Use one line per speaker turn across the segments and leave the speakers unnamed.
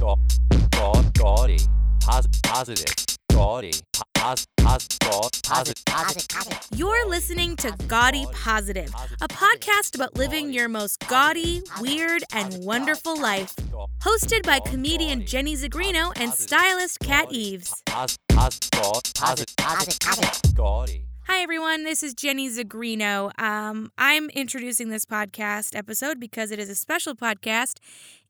Go, go, gaudy. Positive. Gaudy. Pos- pos- go- positive.
You're listening to Gaudy Positive, a podcast about living your most gaudy, weird, and wonderful life. Hosted by comedian Jenny Zigrino and stylist Kat Eves.
Pos- pos- go- positive. Gaudy.
Hi, everyone. This is Jenny Zigrino. Um, I'm introducing this podcast episode because it is a special podcast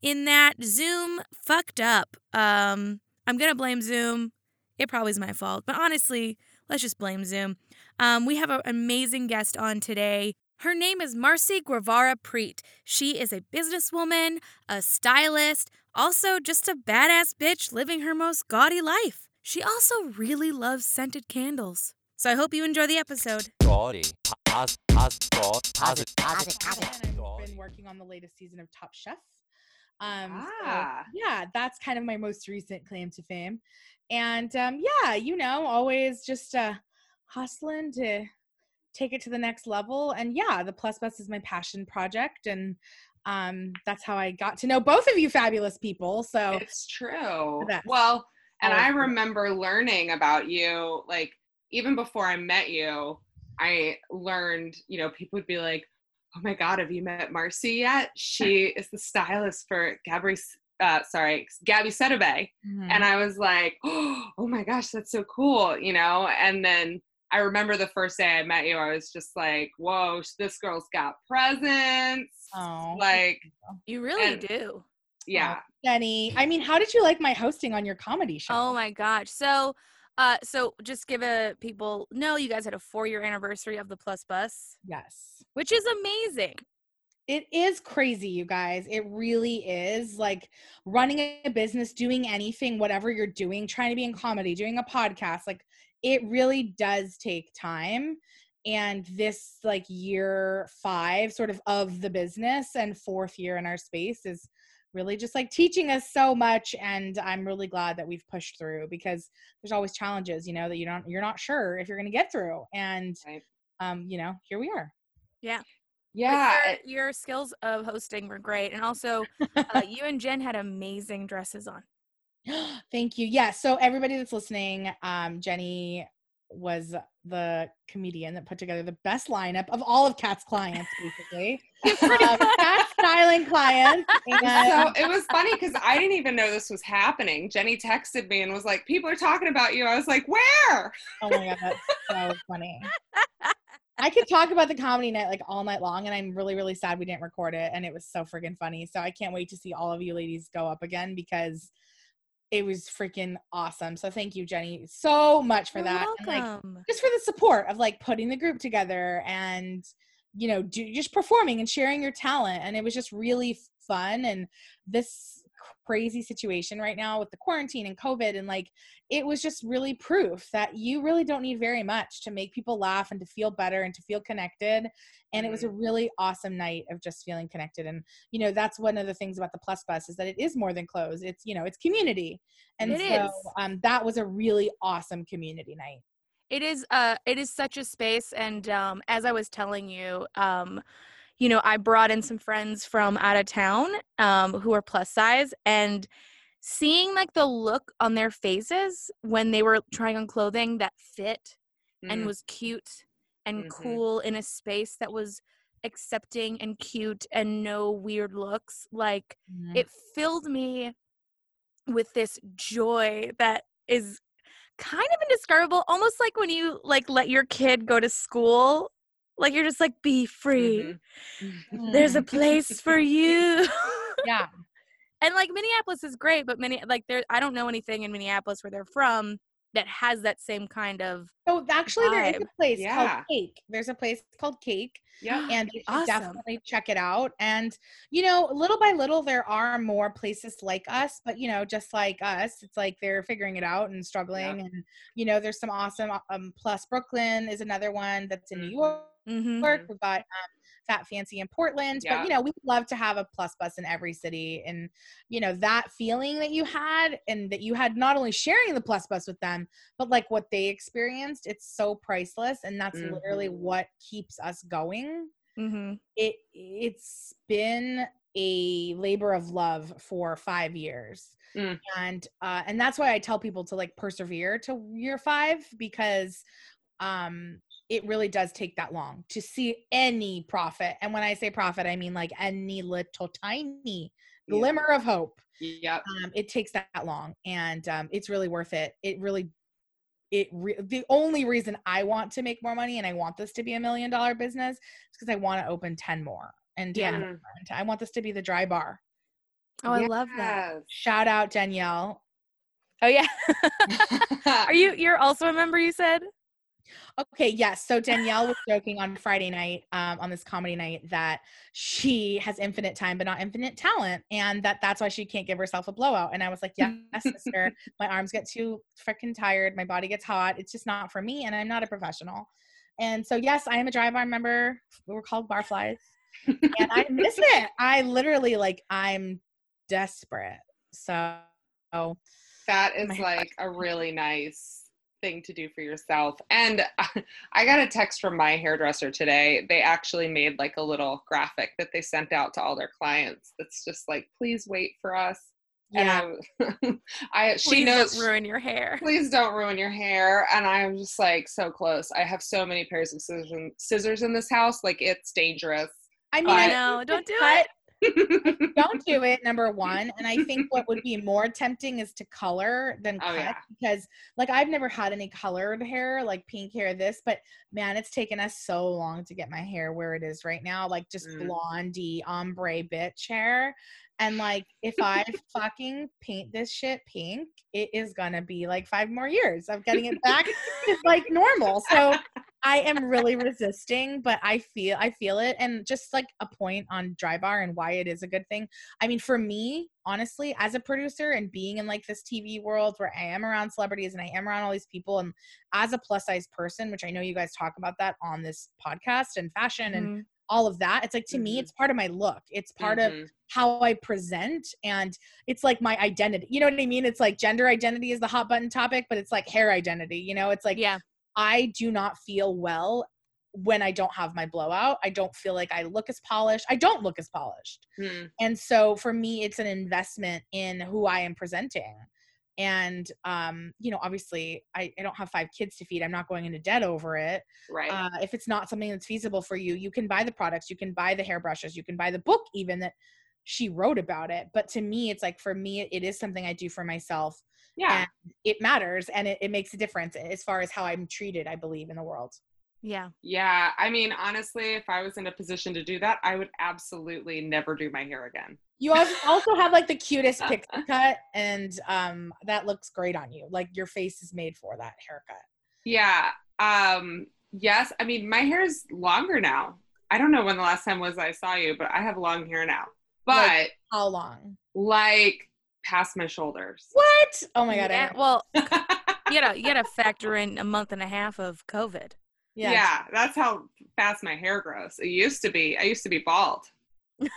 in that Zoom fucked up. Um, I'm going to blame Zoom. It probably is my fault, but honestly, let's just blame Zoom. Um, we have an amazing guest on today. Her name is Marcy Guevara Preet. She is a businesswoman, a stylist, also just a badass bitch living her most gaudy life. She also really loves scented candles. So I hope you enjoy the episode.
Gaudy. Pos- pos- go- positive.
and I've been working on the latest season of Top Chef. Um, so,
Ah.
yeah, that's kind of my most recent claim to fame. And um, yeah, you know, always just uh, hustling to take it to the next level. And yeah, the Plus Bus is my passion project, and um, that's how I got to know both of you fabulous people. So
It's true. Well, and I remember learning about you, like, even before I met you, I learned, you know, people would be like, oh my God, have you met Marcy yet? She is the stylist for Gabby, uh, sorry, Gabby Sidibe.
Mhm.
And I was like, oh my gosh, that's so cool, you know? And then I remember the first day I met you, I was just like, whoa, this girl's got presents.
Oh.
Like,
You really
And-
do.
yeah.
Jenny, I mean, how did you like my hosting on your comedy show?
Oh my gosh. So, uh, so just give a people no, you guys had a four year anniversary of the Plus Bus,
yes.
which is amazing.
It is crazy, you guys. It really is. Like running a business, doing anything, whatever you're doing, trying to be in comedy, doing a podcast, like it really does take time. And this, like, year five, sort of, of the business and fourth year in our space is really just like teaching us so much. And I'm really glad that we've pushed through because there's always challenges, you know, that you don't, you're not sure if you're going to get through. And,
Right.
um, you know, here we are.
yeah
Yeah.
your, your skills of hosting were great, and also uh, you and Jen had amazing dresses on.
Thank you. Yeah. So everybody that's listening, um, Jenny was the comedian that put together the best lineup of all of Kat's clients, basically. um, Styling clients.
so it was funny because I didn't even know this was happening. Jenny texted me and was like, "People are talking about you." I was like, "Where?"
oh my god, that's so funny. I could talk about the comedy night like all night long, and I'm really, really sad we didn't record it. And it was so freaking funny. So I can't wait to see all of you ladies go up again because it was freaking awesome. So thank you, Jenny, so much for
You're
that. And, like,
welcome.
just for the support of like putting the group together and you know do, just performing and sharing your talent and it was just really fun and this crazy situation right now with the quarantine and covid and like it was just really proof that you really don't need very much to make people laugh and to feel better and to feel connected and it was a really awesome night of just feeling connected and you know that's one of the things about the plus bus is that it is more than clothes it's you know it's community and
It
so um that was a really awesome community night
it is uh it is such a space and um as i was telling you um you know i brought in some friends from out of town um who are plus size and seeing like the look on their faces when they were trying on clothing that fit and
Mm.
was cute and
Mhm.
cool in a space that was accepting and cute and no weird looks like it filled me with this joy that is kind of indescribable almost like when you like let your kid go to school like you're just like be free.
Mhm.
there's a place for you.
Yeah.
And like minneapolis is great but many like there i don't know anything in minneapolis where they're from that has that same kind of
So actually, there is a place
Yeah.
called Cake. There's a place called Cake,
Yep.
and you should
Awesome.
definitely check it out. And you know, little by little, there are more places like us. But you know, just like us, it's like they're figuring it out and struggling. And you know, there's some awesome. Um, Plus Brooklyn is another one that's in New
Mhm.
York.
mhm.
We've got um, Fat Fancy in Portland.
Yeah.
But, you know, we'd love to have a plus bus in every city. And, you know, that feeling that you had and that you had not only sharing the plus bus with them, but like what they experienced, it's so priceless. And that's literally
Mhm.
what keeps us going.
Mm-hmm.
It it's been a labor of love for five years.
Mm.
And uh, and that's why I tell people to like persevere to year five because um it really does take that long to see any profit. And when I say profit, I mean like any little tiny
Yeah.
glimmer of hope.
Yep.
Um, it takes that long, and um, it's really worth it. It really, it re- the only reason I want to make more money and I want this to be a million dollar business is because I want to open ten more and 10
Yeah.
more. and 10 I want this to be the Drybar.
Oh, I love that.
Shout out Danielle.
Oh yeah. Are you you're also a member you said?
Okay, yes. So Danielle was joking on Friday night, um, on this comedy night, that she has infinite time but not infinite talent, and that that's why she can't give herself a blowout. And I was like, yes, sister. My arms get too freaking tired. My body gets hot. It's just not for me, and I'm not a professional. And so, yes, I am a Drybar member. We're called Barflies, and I miss it. I literally like I'm desperate. So,
That is like a really nice thing to do for yourself. And I got a text from my hairdresser today. They actually made like a little graphic that they sent out to all their clients. That's just like, please wait for us.
yeah.
And I, I she
Please don't
knows.
ruin your hair.
Please don't ruin your hair. And I'm just like so close. I have so many pairs of scissors, in- scissors in this house. Like it's dangerous.
I mean,
But-
I
No, don't do
cut-
it.
Don't do it number one and i think what would be more tempting is to color than
Oh,
cut
yeah.
because like i've never had any colored hair like pink hair this but man it's taken us so long to get my hair where it is right now like just
Mm.
blondie ombre bitch hair and like if i fucking paint this shit pink it is gonna be like five more years of getting it back to like normal so I am really resisting, but I feel I feel it. And just like a point on Drybar and why it is a good thing. I mean, for me, honestly, as a producer and being in like this TV world where I am around celebrities and I am around all these people, and as a plus size person, which I know you guys talk about that on this podcast and fashion and
Mhm.
all of that, it's like to me,
Mhm.
it's part of my look. It's part of
Mhm.
how I present and it's like my identity. You know what I mean? It's like gender identity is the hot button topic, but it's like hair identity. You know, it's like
yeah.
I do not feel well when I don't have my blowout. I don't feel like I look as polished. I don't look as polished.
Hmm.
And so for me, it's an investment in who I am presenting. And, um, you know, obviously I, I don't have five kids to feed. I'm not going into debt over it.
Right.
Uh, if it's not something that's feasible for you, you can buy the products, you can buy the hairbrushes, you can buy the book even that she wrote about it. But to me, it's like for me, it is something I do for myself
yeah.
it matters and it, it makes a difference as far as how I'm treated, I believe, in the world.
Yeah.
Yeah, I mean, honestly, if I was in a position to do that, I would absolutely never do my hair again.
You also also have like the cutest pixie cut, and um, that looks great on you. Like your face is made for that haircut.
Yeah. Um, yes, I mean, my hair is longer now. I don't know when the last time was I saw you, but I have long hair now. But
Like- How long?
like past my shoulders.
What? Oh my god!
Yeah, well, you gotta you gotta factor in a month and a half of COVID.
yeah.
yeah, that's how fast my hair grows. It used to be, I used to be bald.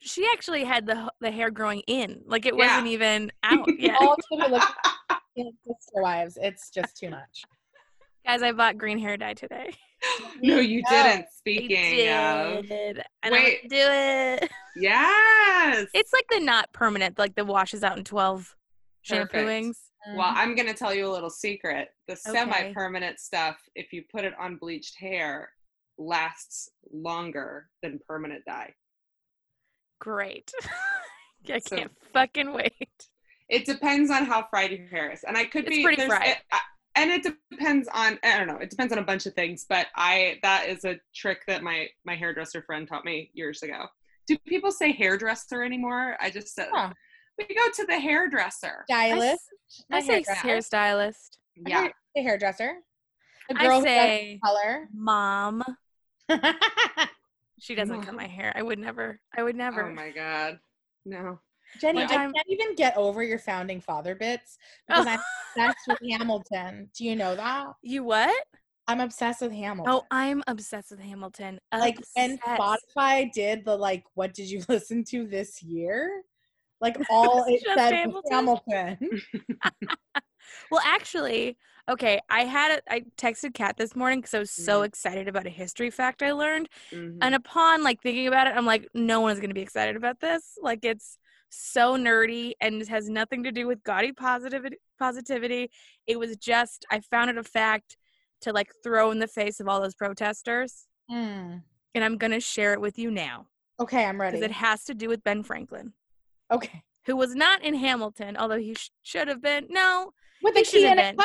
She actually had the the hair growing in, like it wasn't even out yet.
All of them look sister wives. It's just too much.
Guys, I bought green hair dye today.
No, you
No,
didn't.
I
Speaking of.
did, and
Wait.
I'm do it.
Yes.
It's like the not permanent, like the washes out in twelve
Perfect.
shampooings.
Well, mm-hmm. I'm going to tell you a little secret. The
Okay.
semi permanent stuff, if you put it on bleached hair, lasts longer than permanent dye.
Great. I
So-
can't fucking wait.
It depends on how fried your hair is. And I could
It's
be
pretty fried.
it- I- and it depends on I don't know, it depends on a bunch of things, but I that is a trick that my my hairdresser friend taught me years ago. Do people say hairdresser anymore? I just said
Yeah.
we go to the hairdresser.
Stylist.
I,
My
say
hairdresser.
hairstylist.
Yeah.
The hairdresser. The
I
girl
say
who does
mom. She doesn't cut my hair. I would never. I would never.
Oh my god. No.
Jenny,
One
I
time-
can't even get over your founding father bits because I'm obsessed with Hamilton. Do you know that?
You what?
I'm obsessed with Hamilton.
Oh, I'm obsessed with Hamilton.
like when Spotify did the like, what did you listen to this year? Like all it said
Hamilton?
Hamilton.
Well, actually, okay, I had a, I texted Kat this morning because I was so
Mhm.
excited about a history fact I learned.
Mhm.
And upon like thinking about it, I'm like, no one is gonna be excited about this. Like it's so nerdy and has nothing to do with gaudy positivity positivity. It was just I found it a fact to like throw in the face of all those protesters.
Mm.
And I'm gonna share it with you now.
Okay, I'm ready.
Because it has to do with Ben Franklin,
okay.
who was not in Hamilton, although he sh- should have been. No,
With a key
should've
a
been.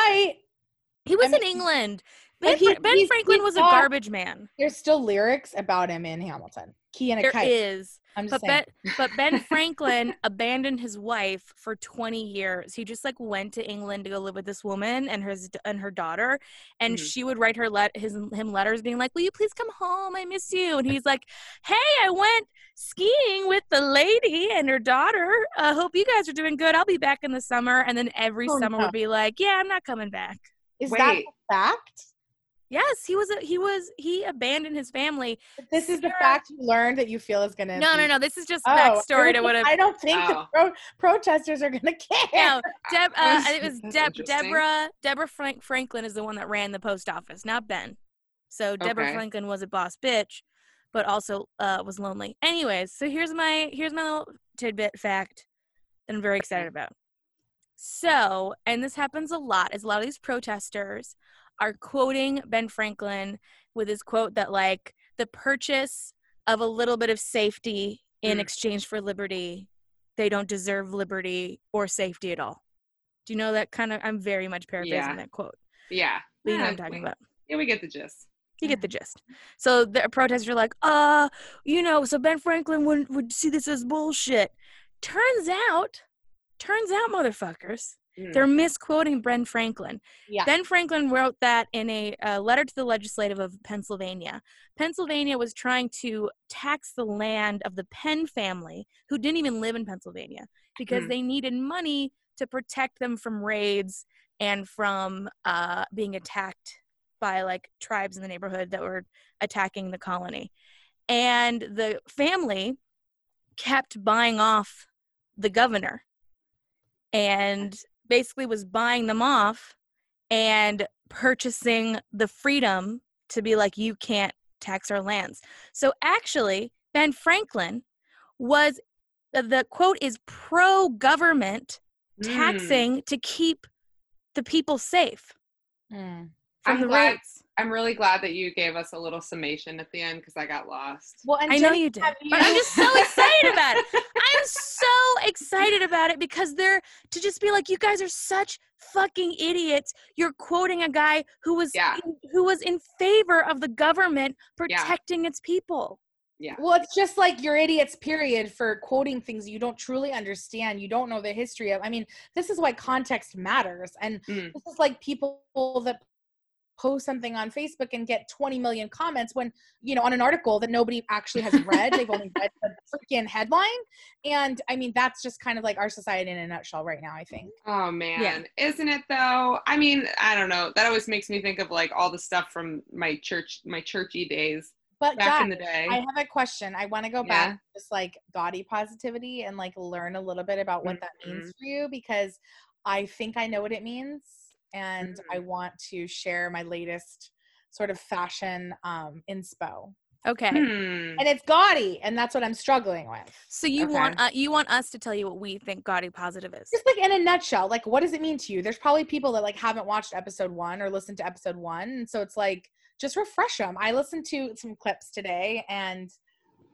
he was in
mean,
England.
But
Ben,
he-
ben
he's-
Franklin
he's
was a garbage man.
There's still lyrics about him in Hamilton. Key and a
There
kite.
is.
I'm just
But
saying.
Ben, but Ben Franklin abandoned his wife for 20 years. He just like went to England to go live with this woman and her and her daughter, and
Mhm.
she would write her let his him letters being like, "Will you please come home? I miss you." And he's like, "Hey, I went skiing with the lady and her daughter. I hope you guys are doing good. I'll be back in the summer." And then every
Oh,
summer
no.
would be like, "Yeah, I'm not coming back."
Is that
Wait.
the fact?
Yes, he was a, he was he abandoned his family.
This is the fact you learned that you feel is gonna.
No, no,
be-
no. This is just
Oh, I
backstory to what
I don't think
Oh.
the pro- protesters are gonna care.
No, Deb. Uh, it was
That's
Deb. Deborah. Deborah Frank Franklin is the one that ran the post office, not Ben. So Deborah
Okay.
Franklin was a boss bitch, but also uh, was lonely. Anyways, so here's my here's my little tidbit fact that I'm very excited about. So, and this happens a lot, is a lot of these protesters are quoting Ben Franklin with his quote that like the purchase of a little bit of safety in
Mm.
exchange for liberty, they don't deserve liberty or safety at all. Do you know that kind of? I'm very much paraphrasing
Yeah.
that quote,
yeah.
you know what
Yeah,
I'm talking
we-
about.
Yeah, we get the gist.
You get the gist. So the protesters are like, uh, you know, so Ben Franklin would would see this as bullshit. Turns out, turns out, motherfuckers,
Mm.
they're misquoting Ben Franklin.
Yeah.
Ben Franklin wrote that in a uh, letter to the legislative of Pennsylvania. Pennsylvania was trying to tax the land of the Penn family, who didn't even live in Pennsylvania, because
Hmm.
they needed money to protect them from raids and from uh, being attacked by like tribes in the neighborhood that were attacking the colony. And the family kept buying off the governor and basically was buying them off and purchasing the freedom to be like, you can't tax our lands. So actually, Ben Franklin was the- the quote is pro government
Mm.
taxing to keep the people safe
Mm.
from
I'm
the
glad-
raids.
I'm really glad that you gave us a little summation at the end because I got lost.
Well, and
I know you did.
have
But I'm just so excited about it. I'm so excited about it because they're to just be like, you guys are such fucking idiots. You're quoting a guy who was
Yeah.
in, who was in favor of the government protecting its people.
Yeah.
Well, it's just like you're idiots, period, for quoting things you don't truly understand. You don't know the history of. I mean, this is why context matters. And
Mm.
this is like people that post something on Facebook and get 20 million comments when, you know, on an article that nobody actually has read. They've only read the freaking headline. And I mean, that's just kind of like our society in a nutshell right now, I think.
Oh man, isn't it though? I mean, I don't know. That always makes me think of like all the stuff from my church, my churchy days
But
back
guys,
in the day.
I have a question. I want to go
Yeah.
back to just like gaudy positivity and like learn a little bit about what that
Mm-hmm.
means for you because I think I know what it means and
Mm-hmm.
I want to share my latest sort of fashion um inspo.
Okay.
Hmm.
And it's gaudy and that's what I'm struggling with.
So you
Okay.
want uh, you want us to tell you what we think gaudy positive is.
Just like in a nutshell, like what does it mean to you? There's probably people that like haven't watched episode 1 or listened to episode 1 and so it's like just refresh them. I listened to some clips today and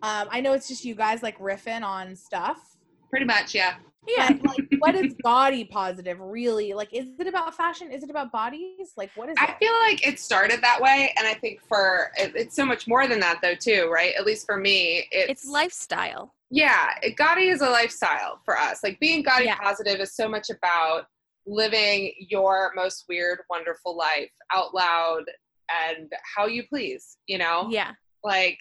um, I know it's just you guys like riffing on stuff,
Pretty much, yeah.
Yeah.
But, like, what is body positive really? Like, is it about fashion? Is it about bodies? Like, what is
I
it?
feel like it started that way, and I think for it, it's so much more than that, though, too, right? At least for me, it's,
It's lifestyle.
Yeah, it, Gaudy is a lifestyle for us. Like being Gaudy
Yeah.
positive is so much about living your most weird, wonderful life out loud and how you please. You know,
Yeah.
like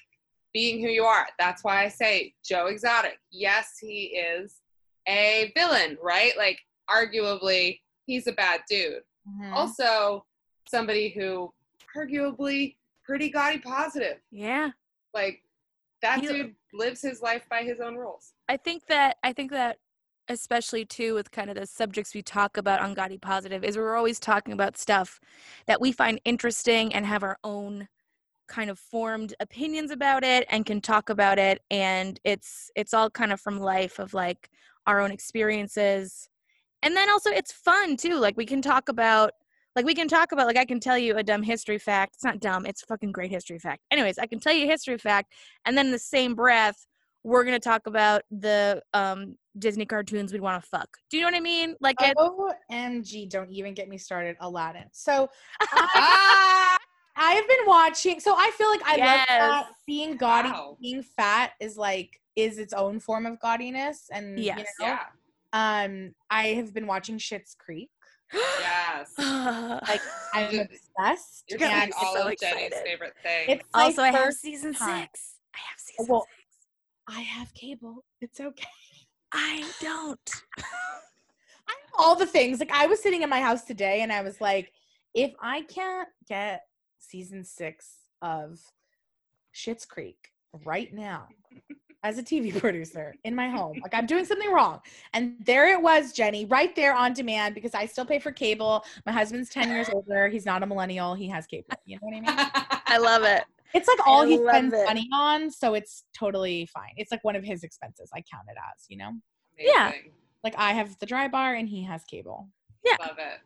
being who you are. That's why I say Joe Exotic. Yes, he is a villain, right? Like, arguably, he's a bad dude.
Mhm.
Also, somebody who arguably pretty gaudy positive.
Yeah.
Like, that
He-
dude lives his life by his own rules.
I think that I think that especially too with kind of the subjects we talk about on Gaudy Positive, is we're always talking about stuff that we find interesting and have our own kind of formed opinions about it and can talk about it and it's it's all kind of from life of like our own experiences and then also it's fun too like we can talk about like we can talk about like i can tell you a dumb history fact it's not dumb it's a fucking great history fact anyways i can tell you a history fact and then in the same breath we're going to talk about the um disney cartoons we'd want to fuck do you know what i mean like it,
OMG, don't even get me started. Aladdin. So I,
Ah!
I've been watching. So I feel like I love that.
Yes.
Being gaudy,
Wow.
being fat is like is its own form of gaudiness, and you know,
Yeah.
um, I have been watching Schitt's Creek.
Yes.
Like I'm obsessed.
You're
and
getting all
so
of Jenny's favorite things.
it's
also i have season
time.
six i have season
Well,
six
I have cable. It's okay.
i don't
I have all the things. Like I was sitting in my house today and I was like, if I can't get season six of Schitt's Creek right now as a TV producer in my home, like I'm doing something wrong. And there it was, Jenny, right there on demand because I still pay for cable. My husband's 10 years older. He's not a millennial. He has cable. You know what I mean?
i love it
It's like all
I
he spends
it.
money on. So it's totally fine. It's like one of his expenses. I count it as, you know?
Yeah.
Like I have the Drybar and he has cable. Yeah.
Love it.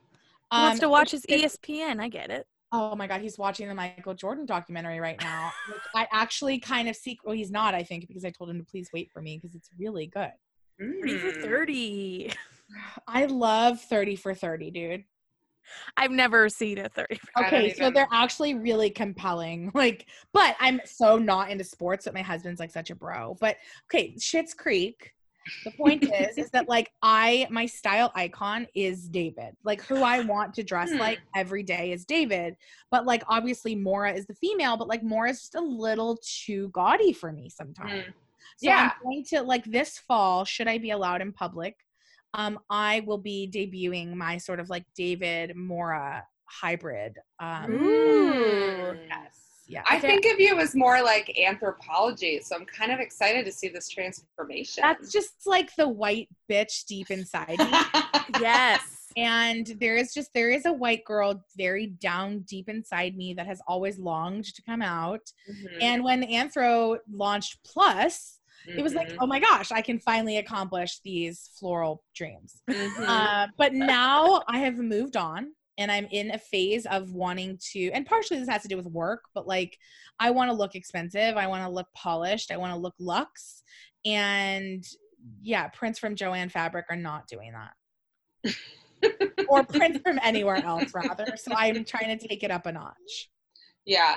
He wants
Um,
to watch his espn i get it
Oh my god, he's watching the Michael Jordan documentary right now. I actually kind of seek. Well, he's not, I think, because I told him to please wait for me because it's really good.
30 for
Mm.
30
I love Thirty for Thirty, dude.
i've never seen a 30 for
I don't
Okay, so they're actually really compelling. Like, but I'm so not into sports that my husband's like such a bro. But okay, Schitt's Creek. The point is, is that like I, my style icon is David. Like who I want to dress
Hmm.
like every day is David. But like obviously Moira is the female, but like Moira is just a little too gaudy for me sometimes.
Mm.
So
Yeah.
I'm going to like this fall, should I be allowed in public? Um, I will be debuting my sort of like David Moira hybrid. Um
Ooh.
yes. Yeah.
I think of you as more like Anthropologie, so I'm kind of excited to see this transformation.
That's just like the white bitch deep inside me.
yes
and there is just there is a white girl very down deep inside me that has always longed to come out.
Mhm,
And when Anthro launched Plus, it was like,
mhm,
oh my gosh, I can finally accomplish these floral dreams.
mhm.
Uh, but now I have moved on and I'm in a phase of wanting to, and partially this has to do with work, but like I want to look expensive. I want to look polished. I want to look luxe. And yeah, prints from Jo-Ann Fabric are not doing that. or prints from anywhere else, rather. So I'm trying to take it up a notch.
yeah.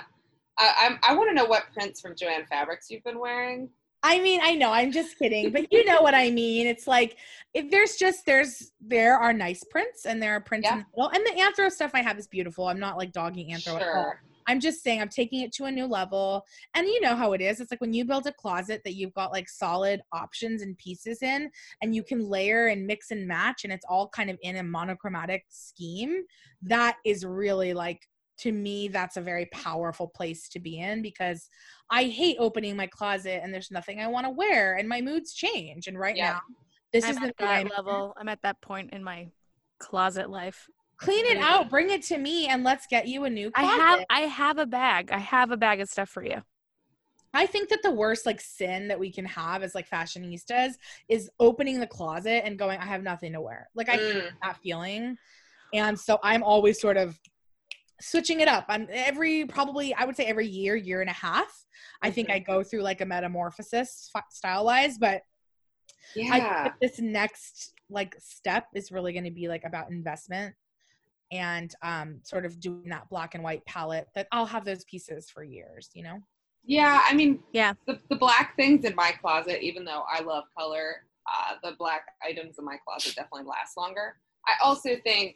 I, I'm, I want to know what prints from Jo-Ann Fabrics you've been wearing.
I mean, I know, I'm just kidding, but you know what I mean. It's like if there's just there's there are nice prints and there are prints in
Yeah.
the middle. And the anthro stuff I have is beautiful. I'm not like dogging anthro at all.
Sure.
I'm just saying I'm taking it to a new level. And you know how it is. It's like when you build a closet that you've got like solid options and pieces in and you can layer and mix and match and it's all kind of in a monochromatic scheme. That is really like to me that's a very powerful place to be in because I hate opening my closet and there's nothing I want to wear and my moods change. And right
Yeah.
now this
I'm
is the time
level. I'm at that point in my closet life.
clean it out, bring it to me and let's get you a new
I have I have a bag. I have a bag of stuff for you.
I think that the worst like sin that we can have as like fashionistas is opening the closet and going, I have nothing to wear. Like I hate
Mm.
that feeling. And so I'm always sort of switching it up. I'm every probably I would say every year, year and a half. I think
Mhm.
I go through like a metamorphosis style wise, but I think
Yeah.
this next like step is really going to be like about investment and um sort of doing that black and white palette that I'll have those pieces for years, you know?
Yeah, I mean,
Yeah.
the, the black things in my closet, even though I love color, uh, the black items in my closet definitely last longer. I also think,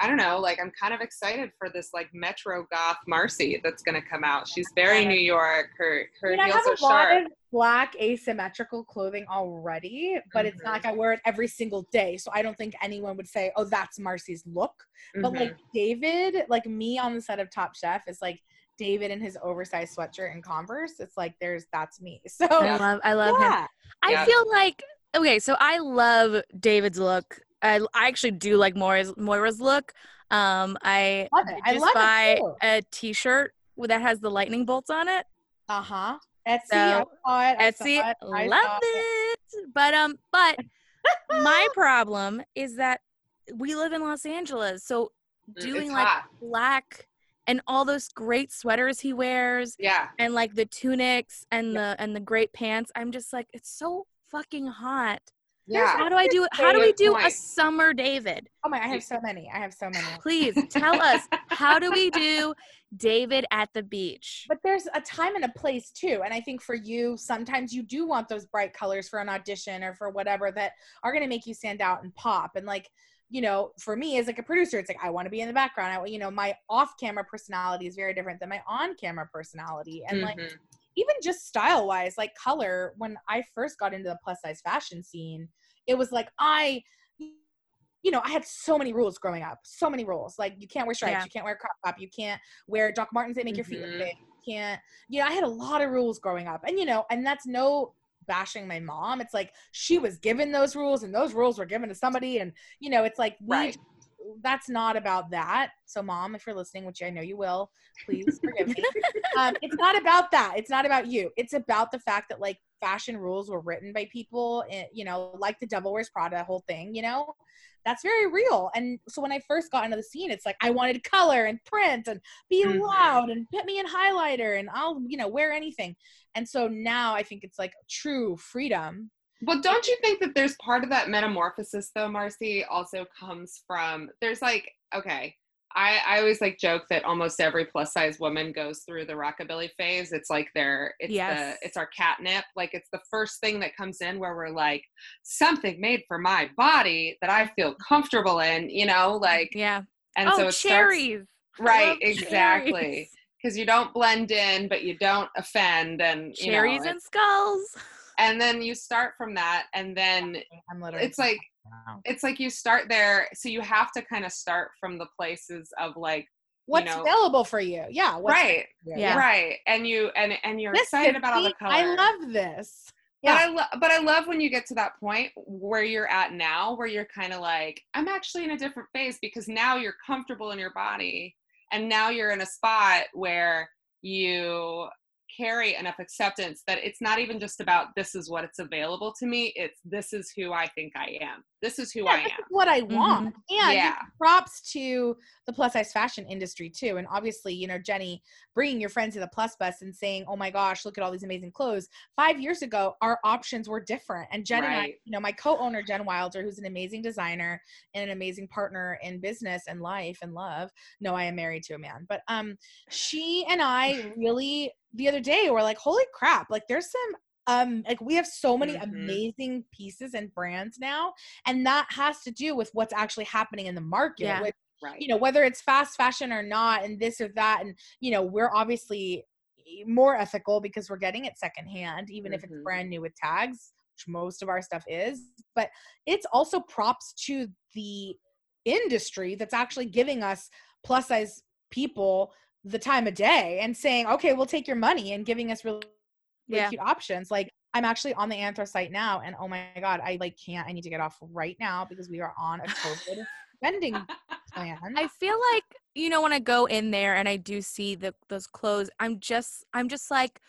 I don't know, like I'm kind of excited for this like Metro Goth Marcy that's gonna come out. She's very New York. Her her
I mean, I
heels
have
are
a lot
sharp.
of black asymmetrical clothing already, but it's not like I wear it every single day. So I don't think anyone would say, "Oh, that's Marcy's look." But
Mhm.
like David, like me on the set of Top Chef is like David in his oversized sweatshirt and Converse. It's like there's that's me. So
I love I love him. I
Yeah.
feel like okay, so I love David's look. I, I actually do like Moira's Moira's look. Um, I
Love it. I
just
love
buy a T-shirt that has the lightning bolts on it.
Uh huh. Etsy.
So,
I saw it. I saw
Etsy,
it, I
love
it.
it. But um, but my problem is that we live in Los Angeles, so
Mm,
doing
it's
like
hot.
black and all those great sweaters he wears
Yeah.
and like the tunics and the and the great pants, I'm just like it's so fucking hot.
Yeah.
How do I do it? How do we do a summer David?
Oh my! I have so many. I have so many.
Please tell us how do we do David at the beach?
But there's a time and a place too. And I think for you, sometimes you do want those bright colors for an audition or for whatever that are going to make you stand out and pop. And like, you know, for me as like a producer, it's like I want to be in the background. I, you know, my off-camera personality is very different than my on-camera personality. And like,
Mhm.
even just style-wise, like color. When I first got into the plus-size fashion scene, it was like I. You know, I had so many rules growing up. So many rules. Like you can't wear stripes,
Yeah.
you can't wear crop top, you can't wear Doc Martens that make your feet look
Mhm.
big. You can't. You know, I had a lot of rules growing up, and you know, and that's no bashing my mom. It's like she was given those rules, and those rules were given to somebody, and you know, it's like we.
Right.
That's not about that. So, mom, if you're listening, which I know you will, please forgive me. um, it's not about that. It's not about you. It's about the fact that like fashion rules were written by people, and, you know, like the Devil Wears Prada whole thing. You know, that's very real. And so when I first got into the scene, it's like I wanted color and print and be
Mhm.
loud and put me in highlighter and I'll, you know, wear anything. And so now I think it's like true freedom.
Well, don't you think that there's part of that metamorphosis though, Marcy, also comes from there's like, okay, I, I always like joke that almost every plus size woman goes through the rockabilly phase. It's like their it's
Yes.
the it's our catnip. Like it's the first thing that comes in where we're like, something made for my body that I feel comfortable in, you know, like
Yeah.
and
oh,
so it
cherries. I
Right, exactly.
cherries.
because you don't blend in but you don't offend and you know,
Cherries and skulls.
And then you start from that and then
I'm literally
it's like
Wow.
it's like you start there so you have to kind of start from the places of like
what's
know-
available for you. Yeah. What's
right
Yeah.
right and you and and you're
This
excited
is
about all the
me.
color
I love this.
but I lo- but I love when you get to that point where you're at now, where you're kind of like, I'm actually in a different phase because now you're comfortable in your body, and now you're in a spot where you carry enough acceptance that it's not even just about this is what it's available to me. It's this is who I think I am. This is who
Yeah,
I
this
am.
is what I want. And
Yeah.
props to the plus size fashion industry too. And obviously, you know, Jenny bringing your friends to the plus bus and saying, "Oh my gosh, look at all these amazing clothes." Five years ago, our options were different. And Jen and I, you know, my co-owner Jen Wilder, who's an amazing designer and an amazing partner in business and life and love. No, I am married to a man, but um, she and I really the other day were like, "Holy crap! Like, there's some." Um, like we have so many
Mhm.
amazing pieces and brands now and that has to do with what's actually happening in the market
Yeah.
with
Right.
you know whether it's fast fashion or not and this or that and you know we're obviously more ethical because we're getting it secondhand even if it's
Mhm.
brand new with tags which most of our stuff is but it's also props to the industry that's actually giving us plus size people the time of day and saying okay we'll take your money and giving us really really
Yeah.
cute options. Like I'm actually on the Anthro site now, and oh my god, I like can't. I need to get off right now because we are on a COVID spending plan.
I feel like you know when I go in there and I do see the those clothes, I'm just I'm just like,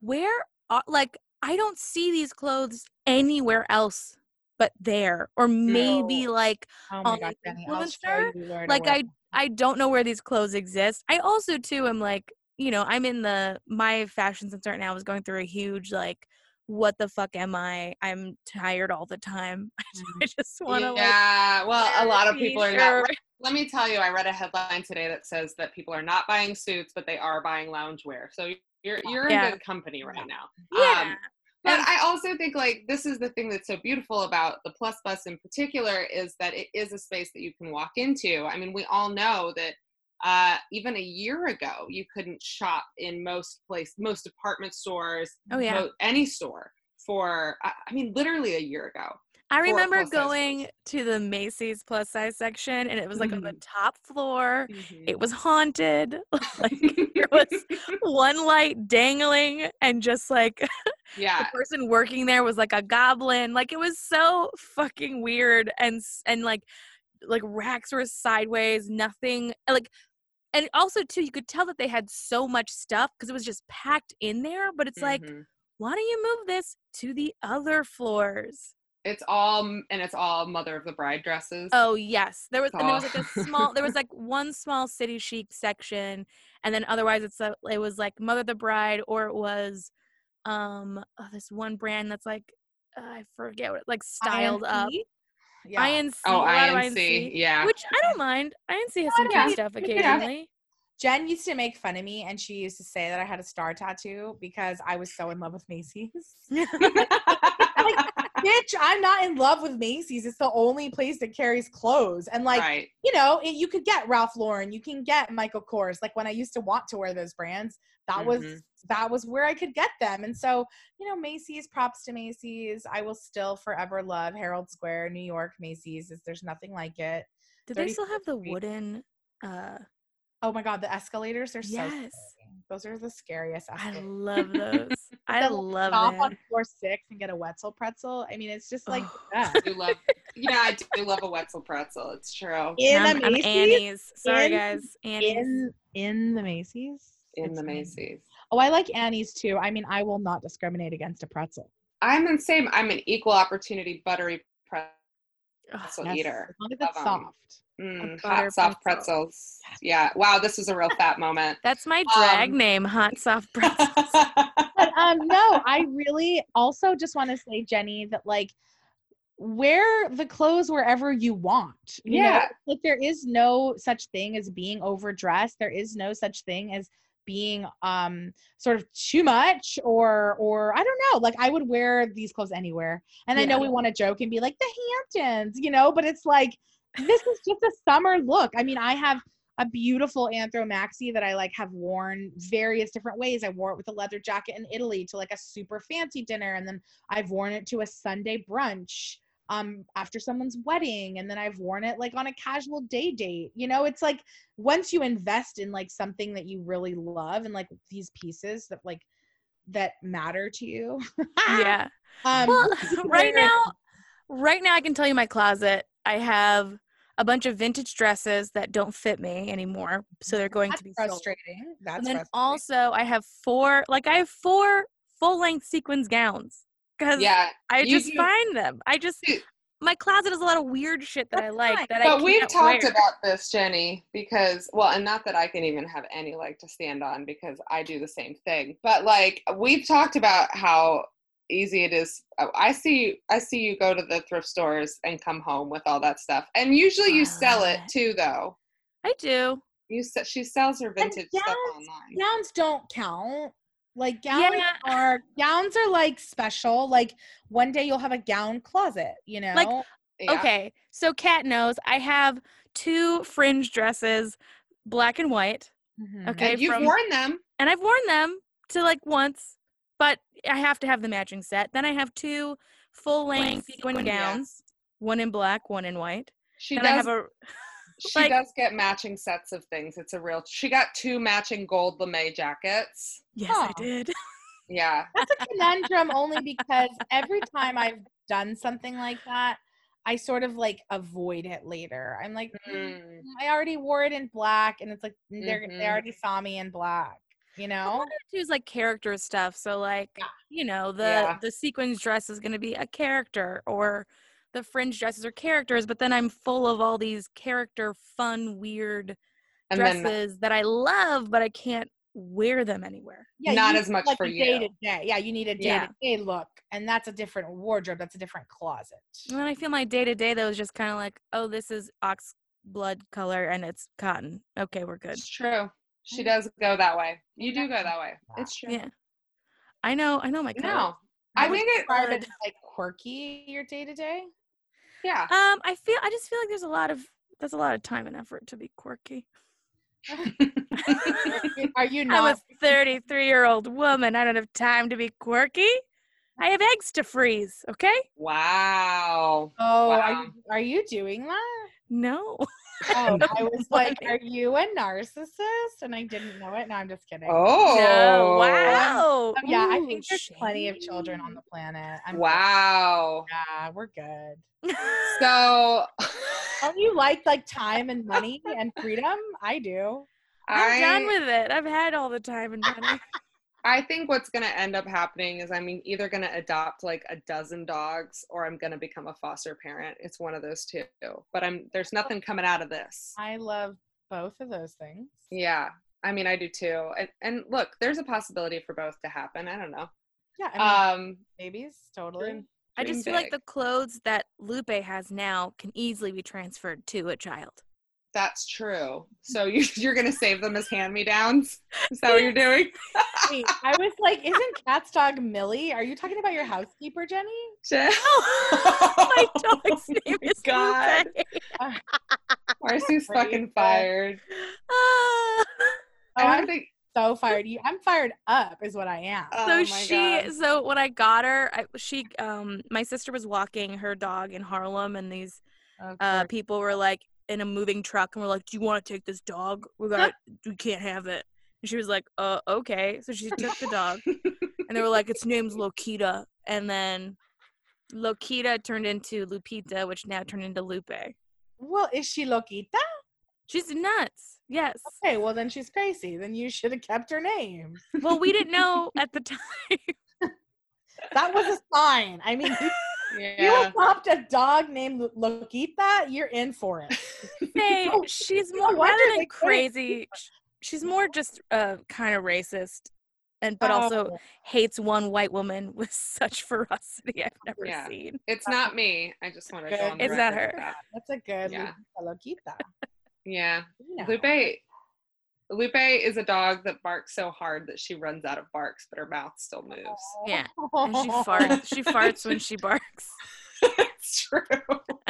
where are like I don't see these clothes anywhere else but there, or maybe
No.
like
oh my
on
god,
an
Jenny,
influencer,
you where to
like I I don't know where these clothes exist. I also too am like you know I'm in the my fashion sense right now is going through a huge like what the fuck am I? I'm tired all the time. I just want to like
yeah. well, a lot of people are not. Let me tell you, I read a headline today that says that people are not buying suits, but they are buying loungewear. So you're you're
Yeah.
in good company right now.
Yeah.
Um, but I also think like this is the thing that's so beautiful about the Plus Bus in particular is that it is a space that you can walk into. I mean, we all know that uh, even a year ago you couldn't shop in most place, most department stores,
oh yeah.
any store for. I I mean, literally a year ago.
I remember
plus size
going to the Macy's plus size section and it was like on the
Mhm.
top floor.
Mhm.
It was haunted. like there was one light dangling and just like the
yeah.
person working there was like a goblin. Like it was so fucking weird and and like like racks were sideways, nothing like and also too you could tell that they had so much stuff because it was just packed in there, but it's like
Mhm.
why don't you move this to the other floors?
It's all and it's all mother of the bride dresses.
Oh yes, there was and there was like a small there was like one small city chic section, and then otherwise it's a, it was like Mother of the Bride or it was um oh, this one brand that's like uh, I forget what like styled up
INC? Yeah.
INC
Oh,
a lot of
INC, yeah.
which I don't mind INC has some
yeah.
cute stuff
Yeah.
occasionally
Jen used to make fun of me, and she used to say that I had a star tattoo because I was so in love with Macy's. Bitch, I'm not in love with Macy's. It's the only place that carries clothes, and like
right.
you know, it, you could get Ralph Lauren, you can get Michael Kors. Like when I used to want to wear those brands, that was
Mhm.
that was where I could get them. And so, you know, Macy's, props to Macy's. I will still forever love Herald Square, New York. Macy's is there's nothing like it.
do they still have the wooden uh
Oh my god, the escalators are so
Yes.
scary. Those are the scariest
I love those I love them
on floor six and get a Wetzel pretzel. I mean, it's just like
Oh.
that.
I do love yeah, I do love a Wetzel pretzel. It's true.
in
I'm,
the
I'm
Macy's,
Annie's sorry
in-
guys Annie's
in in the Macy's,
In
It's
the. Macy's.
Oh, I like Annie's too. I mean, I will not discriminate against a pretzel.
I'm the same. I'm an equal opportunity buttery
Ugh.
Pretzel
Yes,
eater.
as long as it's
Love 'em.
soft.
Mm,
butter
hot soft
pretzel.
pretzels. Yeah. Wow, this is a real fat moment.
That's my drag
Um,
name, Hot Soft Pretzels.
But um, no, I really also just want to say, Jenny, that like wear the clothes wherever you want. you know?
Yeah.
like there is no such thing as being overdressed. There is no such thing as being um sort of too much or or I don't know. Like I would wear these clothes anywhere. And I know we want to joke and be like the Hamptons, you know, but it's like this is just a summer look. I mean, I have a beautiful anthro maxi that I like have worn various different ways. I wore it with a leather jacket in Italy to like a super fancy dinner, and then I've worn it to a Sunday brunch um after someone's wedding, and then I've worn it like on a casual day date. You know, it's like once you invest in like something that you really love and like these pieces that like that matter to you.
yeah.
um
Well, right now, right now, I can tell you my closet. I have a bunch of vintage dresses that don't fit me anymore, so they're going
that's
to be sold.
frustrating. That's
And then
frustrating.
also, I have four, like I have four full length sequins gowns because
yeah.
I just
do-
find them. I just my closet is a lot of weird shit that I like that I
But we've talked
wear.
about this, Jenny, because well, and not that I can even have any leg to stand on because I do the same thing. But like we've talked about how easy it is. oh, I see I see you go to the thrift stores and come home with all that stuff. And usually you sell it too though.
I do.
You she sells her vintage stuff online.
gowns don't count. Like gowns
Yeah.
are gowns are like special. Like one day you'll have a gown closet, you know?
Yeah.
Okay, so Kat knows I have two fringe dresses, black and white.
Mhm.
Okay,
And you've
from-
worn them.
and I've worn them to like once, but I have to have the matching set. Then I have two full length sequin
sequin, yeah.
gowns, one in black, one in white.
She
Then
does
I have a
she
like-
does get matching sets of things. It's a real she got two matching gold lame jackets.
yes,
Huh.
I did.
Yeah.
That's a conundrum only because every time I've done something like that, I sort of like avoid it later. I'm like, "Mm,
Mm.
I already wore it in black, and it's like they're, they
Mhm.
already saw me in black, you know?
wanted choose like character stuff. So like
Yeah.
you know the
Yeah.
the sequins dress is going to be a character, or the fringe dresses are characters. But then I'm full of all these character, fun, weird
And then
dresses that I love, but I can't wear them anywhere.
Yeah,
Not as much
like
for
a
you.
Day to day, yeah. You need a day
Yeah.
to day look, and that's a different wardrobe. That's a different closet.
And then I feel my day to day though is just kind of like, oh, this is ox blood color and it's cotton. Okay, we're good.
It's true. She does go that way. You do go that way. It's true.
Yeah, I know. I know my color.
No. I
would
think it's
describe it like quirky your day to day.
Yeah.
Um, I feel. I just feel like there's a lot of there's a lot of time and effort to be quirky.
Are you not?
I'm a 33 year old woman. I don't have time to be quirky. I have eggs to freeze. Okay.
Wow.
Oh, are you are you doing that?
No.
Oh, I was like, are you a narcissist? And I didn't know it. No, I'm just kidding.
Oh.
No. Wow.
Oh, yeah, I think there's plenty of children on the planet. I'm good.
Wow.
Yeah, we're good.
So
Don't you like like time and money and freedom? I do.
I'm
I,
done with it. I've had all the time and money.
I think what's going to end up happening is I'm either going to adopt like a dozen dogs or I'm going to become a foster parent. It's one of those two. But I'm there's nothing coming out of this.
I love both of those things.
Yeah. I mean, I do too. And, and look, there's a possibility for both to happen. I don't know.
Yeah, I mean,
Um,
babies, totally.
dream-
I just
dream
feel like the clothes that Lupe has now can easily be transferred to a child.
That's true. So you, you're going to save them as hand-me-downs? Is that what you're doing?
Wait, I was like, isn't Cat's dog Millie? Are you talking about your housekeeper, Jenny?
My
My
dog's name is
God.
Lupe.
Marcy's fucking fired.
Oh,
I don't
I'm
think.
so fired. You, I'm fired up, is what I am.
Oh
so
my
she
God.
so when I got her, I, she um my sister was walking her dog in Harlem and these
Of
uh people were like in a moving truck and we're like, "Do you want to take this dog? We got we can't have it." And she was like, "Uh, okay." So she took the dog, and they were like, "Its name's Lokita," and then Lokita turned into Lupita, which now turned into Lupe.
well, is she Lokita?
She's nuts. Yes.
Okay, well then she's crazy. Then you should have kept her name.
Well, we didn't know at the time.
That was a sign. I mean, you,
Yeah.
you adopt a dog named Lokita, you're in for it.
Hey,
No,
she's
no
more rather than
they
crazy. She's more just uh kind of racist, and but also
Oh,
hates one white woman with such ferocity I've never
Yeah.
seen.
It's not me. I just want to go on the
Is that her?
that.
that's a good
Yeah.
Loquita.
Yeah.
You know.
Lupe Lupe is a dog that barks so hard that she runs out of barks, but her mouth still moves.
Yeah, And she farts. She farts when she barks.
it's true.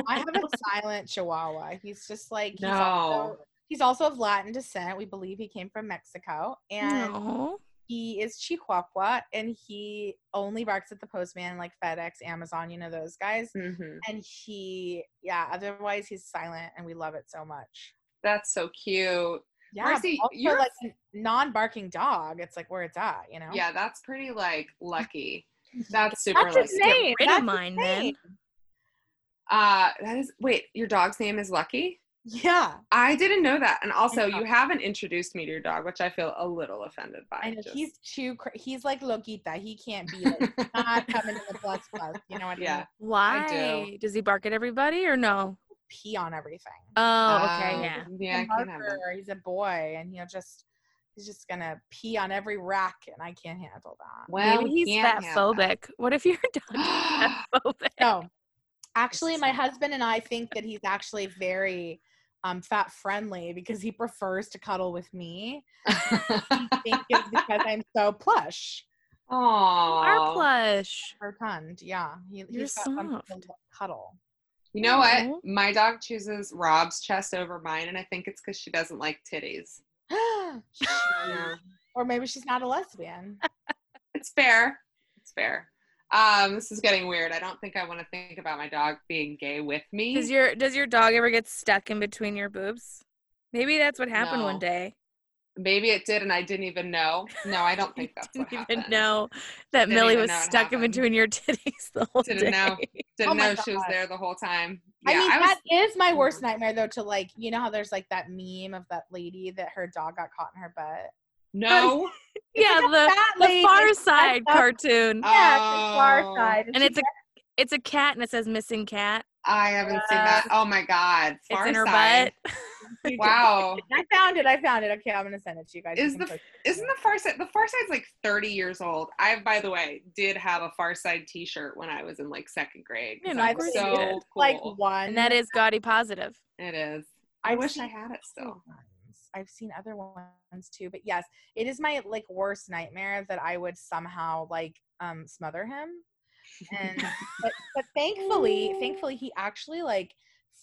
I have a silent Chihuahua. He's just like he's
No.
also he's also of Latin descent. We believe he came from Mexico, and
No.
he is Chihuahua, and he only barks at the postman, like FedEx, Amazon, you know those guys.
Mhm.
And he, yeah, otherwise he's silent, and we love it so much.
That's so cute.
Yeah,
Marcy, you're-
like non-barking dog. It's like where it's at, you know.
Yeah, that's pretty like lucky. That's super
That's
lucky.
his name.
rid of
That's his
mine, then.
Uh that is wait, your dog's name is Lucky?
Yeah,
I didn't know that. And also, you haven't introduced me to your dog, which I feel a little offended by.
I know
just-
he's too. Cra- he's like Loquita. He can't be like not coming to the plus plus. You know what I
Yeah.
mean?
Why? Does he bark at everybody or no?
Pee on everything.
Oh, okay,
Um,
yeah.
Yeah,
He's
I
a
can't have
He's a boy, and he'll just he's just gonna pee on every rack, and I can't handle that.
Well,
Maybe he's fat
have
phobic. What if your dog is fat phobic?
No, actually, my husband and I think that he's actually very um, fat friendly because he prefers to cuddle with me. I think it's because I'm so plush.
Our
Aww.
plush.
Rotund, yeah. He,
You're
he's got something
soft.
cuddle.
You know what? My dog chooses Rob's chest over mine, and I think it's because she doesn't like titties. Yeah.
or maybe she's not a lesbian.
It's fair. It's fair. Um, this is getting weird. I don't think I want to think about my dog being gay with me.
Does your does your dog ever get stuck in between your boobs? Maybe that's what happened one day.
Maybe it did, and I didn't even know. No, I don't think that's
Didn't
happened.
even know that
Didn't
Millie was stuck in between your titties the whole
Didn't
day.
know. Didn't
Oh my
know she was there the whole time.
I mean,
I was.
that is my worst
Mhm.
nightmare though. To like, you know how there's like that meme of that lady that her dog got caught in her butt.
no.
yeah,
like
the the Far Side
up-
cartoon,
Yeah, it's the far
Oh.
side,
and
she
it's a it's a cat and it says missing cat.
I haven't seen that. Oh my god.
It's
Far
in her
side.
butt.
Gets-
Wow.
I found it. I found it. Okay, I'm gonna send it to you guys.
Is
can
the
post it.
isn't the Far Side the Far Side's like 30 years old? I by the way did have a Far Side T-shirt when I was in like second grade.
You
'cause
know,
I'm
of course you
so cool.
like one?
and that is gaudy positive.
it is. I
I've
wish I had it still.
I've seen other ones too, but yes, it is my like worst nightmare that I would somehow like um smother him. And but but thankfully, thankfully he actually like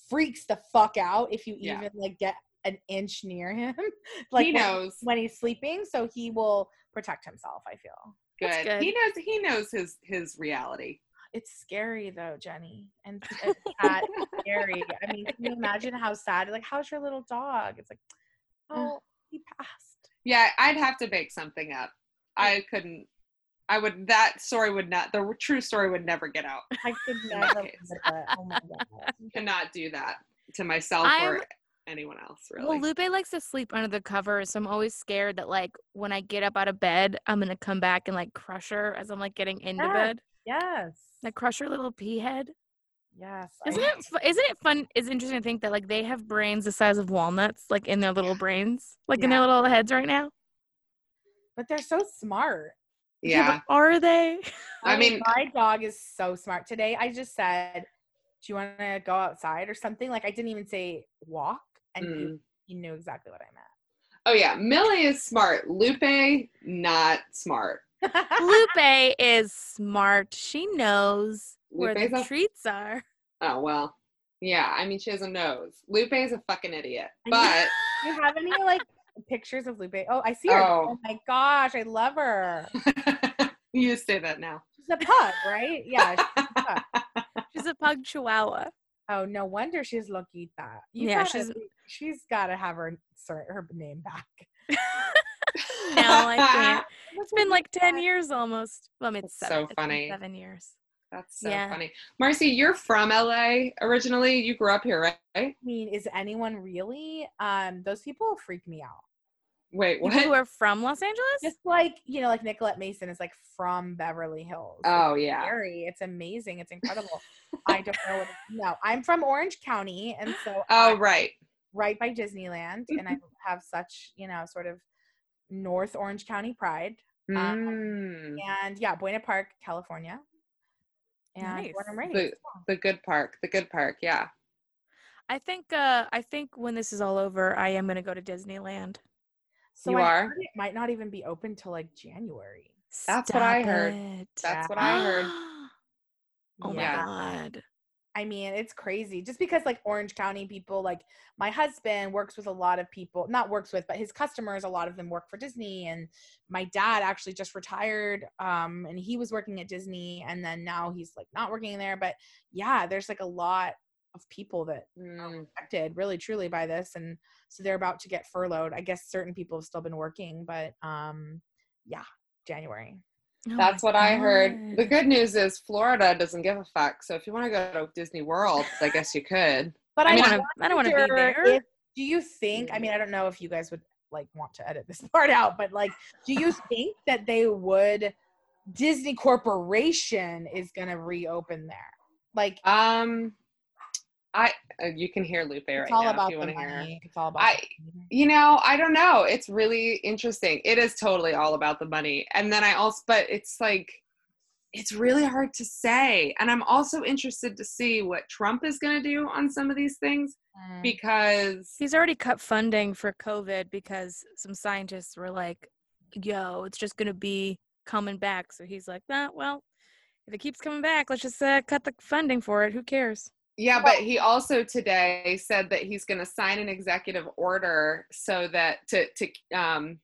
freaks the fuck out if you
Yeah.
even like get an inch near him. like
he knows.
when he's sleeping, so he will protect himself, I feel.
Good.
Good.
He knows he knows his his reality.
It's scary though, Jenny. And it's sad, scary. I mean, can you imagine how sad? Like, how's your little dog? It's like, oh, he passed.
Yeah, I'd have to make something up. I couldn't I would that story would not the true story would never get out.
I could
In
never.
case.
live it. Oh my god.
Cannot do that to myself
I'm-
or anyone else really.
Well, Lupe likes to sleep under the covers, so I'm always scared that like when I get up out of bed, I'm gonna come back and like crush her as I'm like getting into
Yes.
bed.
Yes.
Like crush her little pea head.
Yes.
Isn't it? fu- Isn't it fun? It's interesting to think that like they have brains the size of walnuts, like in their little brains, like in their little heads right now.
But they're so smart.
Yeah.
but are they?
I mean-
my dog is so smart. Today, I just said, "Do you want to go outside or something?" Like I didn't even say walk, and
Mm.
you, you knew exactly what I meant.
Oh yeah, Millie is smart. Lupe not smart.
Lupe is smart. She knows where the
a-
treats are.
Oh well. Yeah, I mean she has a nose. Lupe is a fucking idiot. But
Do you have any like pictures of Lupe? Oh, I see her.
Oh.
Oh, my gosh, I love her.
you say that now.
She's a pug, right? Yeah. she's a pug.
She's a pug chihuahua.
Oh, no wonder she's Loquita. You
Yeah,
gotta
she's-
she's got to have her sur- her name back.
now I can't. It's been like 10 years almost. Well, I it's seven,
so
it's
funny.
Seven years.
That's so
Yeah.
funny. Marcy, you're from LA originally. You grew up here, right?
I mean, is anyone really? Um, those people freak me out.
Wait,
People who are from Los Angeles?
Just like you know, like Nicolette Mason is like from Beverly Hills. It's
Oh yeah.
scary. It's amazing. It's incredible. I don't know. What, no, I'm from Orange County, and so
Oh
I'm
right.
right by Disneyland, and I have such you know sort of North Orange County pride.
Mm,
And yeah, Buena Park, California. And born and
Nice.
raised.
the the good park. The good park. Yeah.
I think uh I think when this is all over, I am gonna go to Disneyland.
So
You
I
are?
heard it might not even be open till like January.
That's what I heard.
it.
That's what I heard.
oh my god.
I mean, it's crazy. Just because like Orange County people, like my husband works with a lot of people, not works with, but his customers, a lot of them work for Disney. And my dad actually just retired. Um, and he was working at Disney and then now he's like not working there. But yeah, there's like a lot of people that are
Mm,
affected really truly by this. And so they're about to get furloughed. I guess certain people have still been working, but um yeah, January.
Oh
That's
my
what I heard. The good news is Florida doesn't give a fuck. So if you want to go to Disney World, I guess you could.
But
I
I,
mean,
wanna- I don't wanna be there.
if- do you think? I mean, I don't know if you guys would like want to edit this part out, but like, do you think that they would? Disney Corporation is going to reopen there. Like,
Um, I uh, you can hear Lupe right
it's all
now
about
if you
the
want to hear.
money. It's all about.
I-
the money.
You know, I don't know. It's really interesting. It is totally all about the money. And then I also, but it's like, it's really hard to say. And I'm also interested to see what Trump is going to do on some of these things
Mm.
because,
He's already cut funding for COVID because some scientists were like, yo, it's just going to be coming back. So he's like, nah, well, if it keeps coming back, let's just uh, cut the funding for it. Who cares?
Yeah, but he also today said that he's going to sign an executive order so that to, to, um,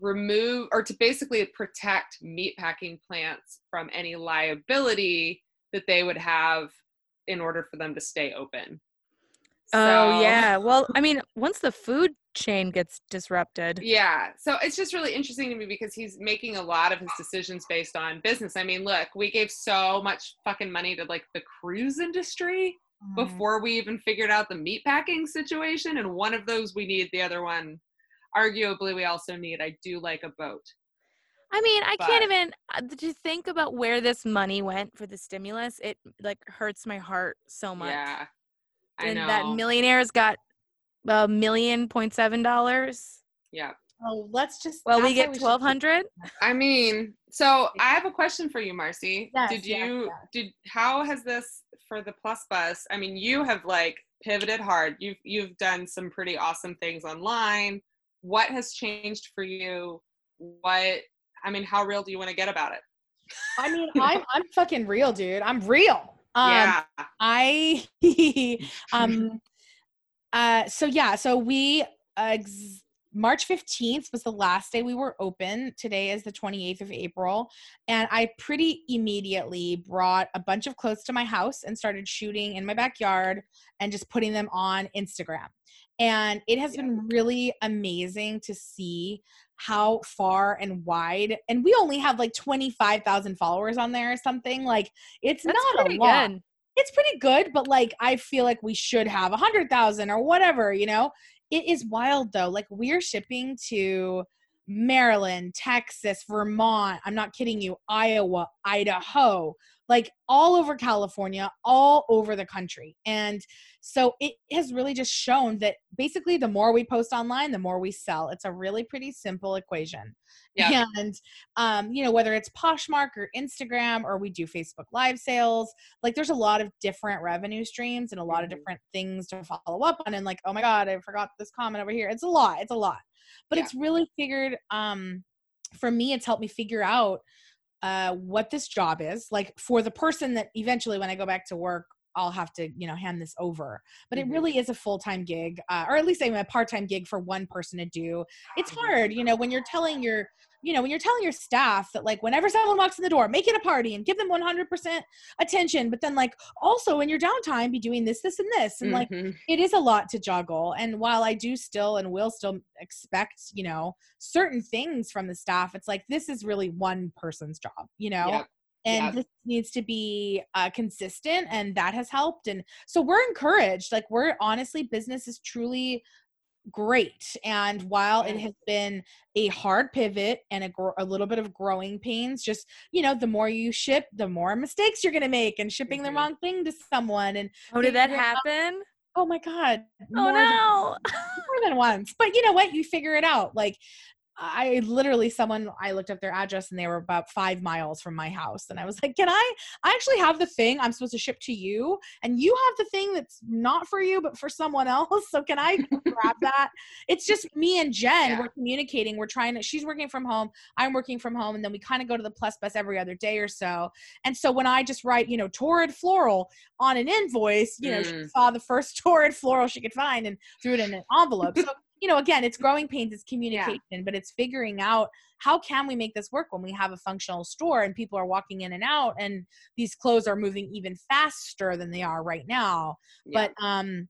remove or to basically protect meatpacking plants from any liability that they would have in order for them to stay open.
Oh, yeah. Well, I mean, once the food chain gets disrupted,
Yeah. So it's just really interesting to me because he's making a lot of his decisions based on business. I mean, look, we gave so much fucking money to like the cruise industry
Mm.
before we even figured out the meatpacking situation. And one of those we need, the other one, arguably, we also need. I do like a boat.
I mean, I can't even uh, to think about where this money went for the stimulus. It like hurts my heart so much.
Yeah. I
and
know.
that millionaires got a million point seven dollars.
yeah.
Oh, let's just.
Well, we get
should
twelve.
I mean, so I have a question for you, Marcy.
Yes,
did
yes,
you
yes.
did how has this for the Plus Bus? I mean, you have like pivoted hard. You've you've done some pretty awesome things online. What has changed for you? What I mean, how real do you want to get about it?
I mean, I'm I'm fucking real, dude. I'm real. Um,
yeah.
I um uh so yeah so we ex- March 15th was the last day we were open. Today is the 28th of April. And I pretty immediately brought a bunch of clothes to my house and started shooting in my backyard and just putting them on Instagram. And it has
Yeah.
been really amazing to see how far and wide and we only have like 25,000 followers on there or something like it's
That's
not a lot
good.
It's pretty good, but like I feel like we should have a hundred thousand or whatever, you know? It is wild though. Like we're shipping to Maryland, Texas, Vermont, I'm not kidding you, Iowa, Idaho, like all over California, all over the country. And so it has really just shown that basically the more we post online, the more we sell. It's a really pretty simple equation.
Yeah.
And um, you know, whether it's Poshmark or Instagram or we do Facebook live sales, like there's a lot of different revenue streams and a lot of
Mhm.
different things to follow up on and like, oh my God, I forgot this comment over here. It's a lot. It's a lot. But
Yeah.
it's really figured um for me, it's helped me figure out uh what this job is like for the person that eventually when i go back to work i'll have to you know hand this over but
Mhm.
it really is a full-time gig uh, or at least a part-time gig for one person to do it's
Mhm.
hard you know when you're telling your you know when you're telling your staff that like whenever someone walks in the door make it a party and give them 100% attention but then like also in your downtime be doing this this and this and like
Mhm.
it is a lot to juggle and while i do still and will still expect you know certain things from the staff it's like this is really one person's job you know
Yep.
and
Yep.
this needs to be uh, consistent and that has helped and so we're encouraged like we're honestly business is truly great and while it has been a hard pivot and a, gr- a little bit of growing pains just you know the more you ship the more mistakes you're going to make and shipping
Mhm.
the wrong thing to someone and
Oh, did that
figure out-
happen?
oh my god
Oh
more than-
no.
more than once. But you know what? You figure it out. Like I literally someone I looked up their address and they were about five miles from my house. And I was like, Can I I actually have the thing I'm supposed to ship to you? And you have the thing that's not for you, but for someone else. So can I grab that? It's just me and Jen.
Yeah.
We're communicating. We're trying to she's working from home. I'm working from home. And then we kind of go to the plus bus every other day or so. And so when I just write, you know, torrid floral on an invoice, you know, she
Mm.
saw the first torrid floral she could find and threw it in an envelope. So, you know, again, it's growing pains, it's communication, but it's figuring out how can we make this work when we have a functional store and people are walking in and out and these clothes are moving even faster than they are right now.
Yeah.
But um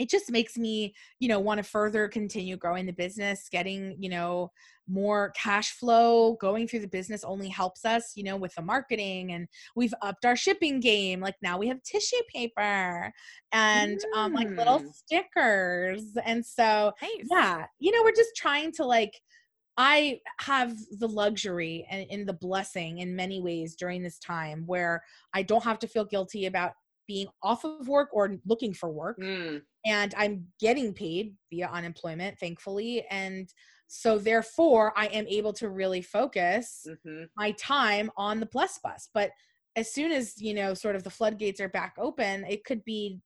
it just makes me, you know, want to further continue growing the business, getting, you know, more cash flow going through the business only helps us, you know, with the marketing and we've upped our shipping game. Like now we have tissue paper and um like little
Mm.
stickers. And so
Nice.
yeah, you know, we're just trying to like I have the luxury and in the blessing in many ways during this time where I don't have to feel guilty about being off of work or looking for work
Mm.
and I'm getting paid via unemployment, thankfully. And so, therefore, I am able to really focus
Mhm.
my time on the plus bus. But as soon as, you know, sort of the floodgates are back open, it could be,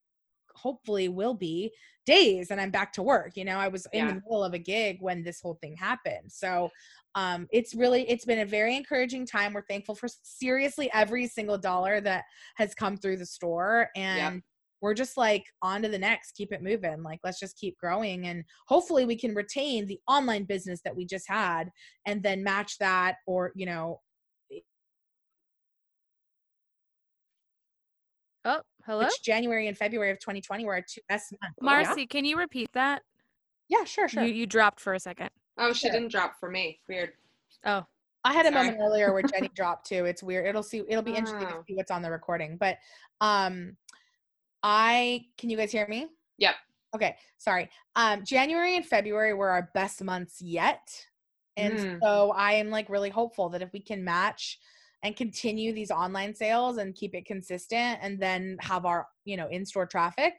hopefully, will be days and I'm back to work. You know, I was in the middle of a gig when this whole thing happened. So, um, it's really, it's been a very encouraging time. We're thankful for seriously every single dollar that has come through the store. And we're just like on to the next keep it moving like let's just keep growing and hopefully we can retain the online business that we just had and then match that or you know
Oh, hello?
which january and february of 2020 were our two best months Oh,
Marcy, can you repeat that?
yeah sure sure
You you dropped for a second.
Oh, she
Sure.
didn't drop for me. Weird.
Oh.
i had a
Sorry.
moment earlier where jenny dropped too it's weird it'll see it'll be interesting to
Oh.
see what's on the recording but um i can you guys hear me
Yep.
Okay, sorry. Um, January and February were our best months yet. And
Mm.
so I am like really hopeful that if we can match and continue these online sales and keep it consistent and then have our, you know, in-store traffic,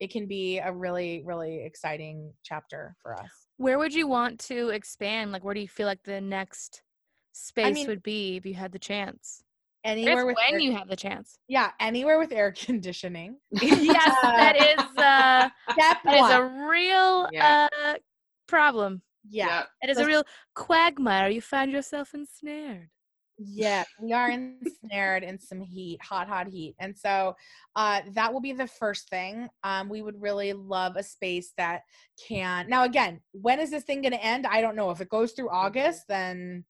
it can be a really, really exciting chapter for us.
Where would you want to expand? Like where do you feel like the next space
mean-
would be if you had the chance?
Anywhere with
when
air,
you have the chance.
yeah, anywhere with air conditioning.
yes, that is uh
Step
that is
one.
a real
Yeah.
uh problem.
yeah.
Yep.
It is
So-
a real quagmire. You find yourself ensnared.
Yeah, we are ensnared in some heat, hot, hot heat. And so uh, that will be the first thing. Um, we would really love a space that can. Now, again, when is this thing going to end? I don't know. If it goes through August, then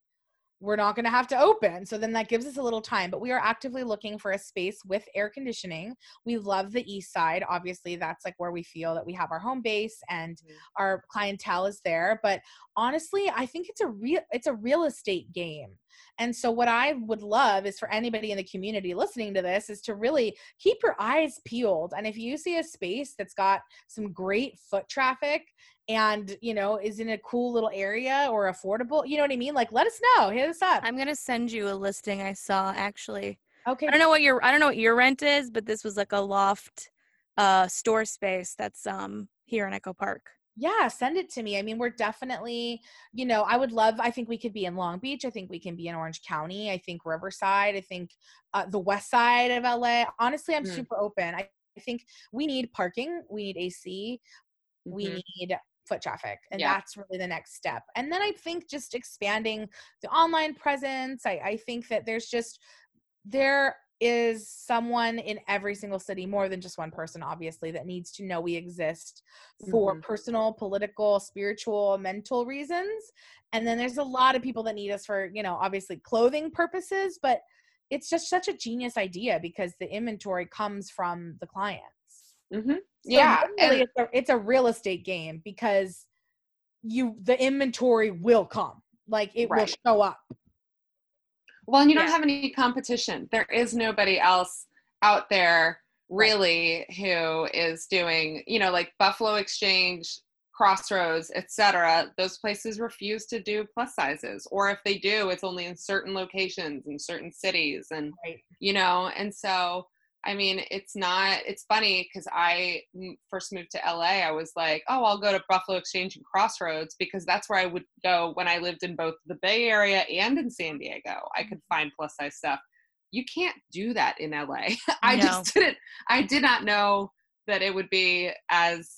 we're not going to have to open. So then that gives us a little time. But we are actively looking for a space with air conditioning. We love the east side. Obviously, that's like where we feel that we have our home base and
Mhm.
our clientele is there. But honestly, I think it's a real it's a real estate game. And so what I would love is for anybody in the community listening to this is to really keep your eyes peeled. And if you see a space that's got some great foot traffic and you know is in a cool little area or affordable you know what i mean like let us know hit us up
I'm gonna send you a listing I saw actually.
okay
I don't know what your I don't know what your rent is, but this was like a loft uh store space that's um here in Echo Park.
Yeah send it to me. I mean we're definitely you know i would love i think we could be in long beach. I think we can be in orange county. I think riverside. I think uh, the west side of la honestly i'm
Mm.
super open. I, I think we need parking we need ac we
Mhm.
need foot traffic and
Yeah.
that's really the next step. And then i think just expanding the online presence. I, I think that there's just there is someone in every single city more than just one person obviously that needs to know we exist for
Mhm.
personal political spiritual mental reasons and then there's a lot of people that need us for you know obviously clothing purposes but it's just such a genius idea because the inventory comes from the clients
Mhm.
so
Yeah,
really, it's a, it's a real estate game because you the inventory will come, like it will show up.
Well, and you don't
Yeah.
have any competition. There is nobody else out there really who is doing, you know, like Buffalo Exchange, Crossroads, etc. Those places refuse to do plus sizes, or if they do, it's only in certain locations in certain cities, and
Right.
you know, and so. I mean, it's not, it's funny because I first moved to LA. I was like, oh, I'll go to Buffalo Exchange and Crossroads because that's where I would go when I lived in both the Bay Area and in San Diego. I could mm-hmm. find plus size stuff. You can't do that in LA. I
No.
just didn't, I did not know that it would be as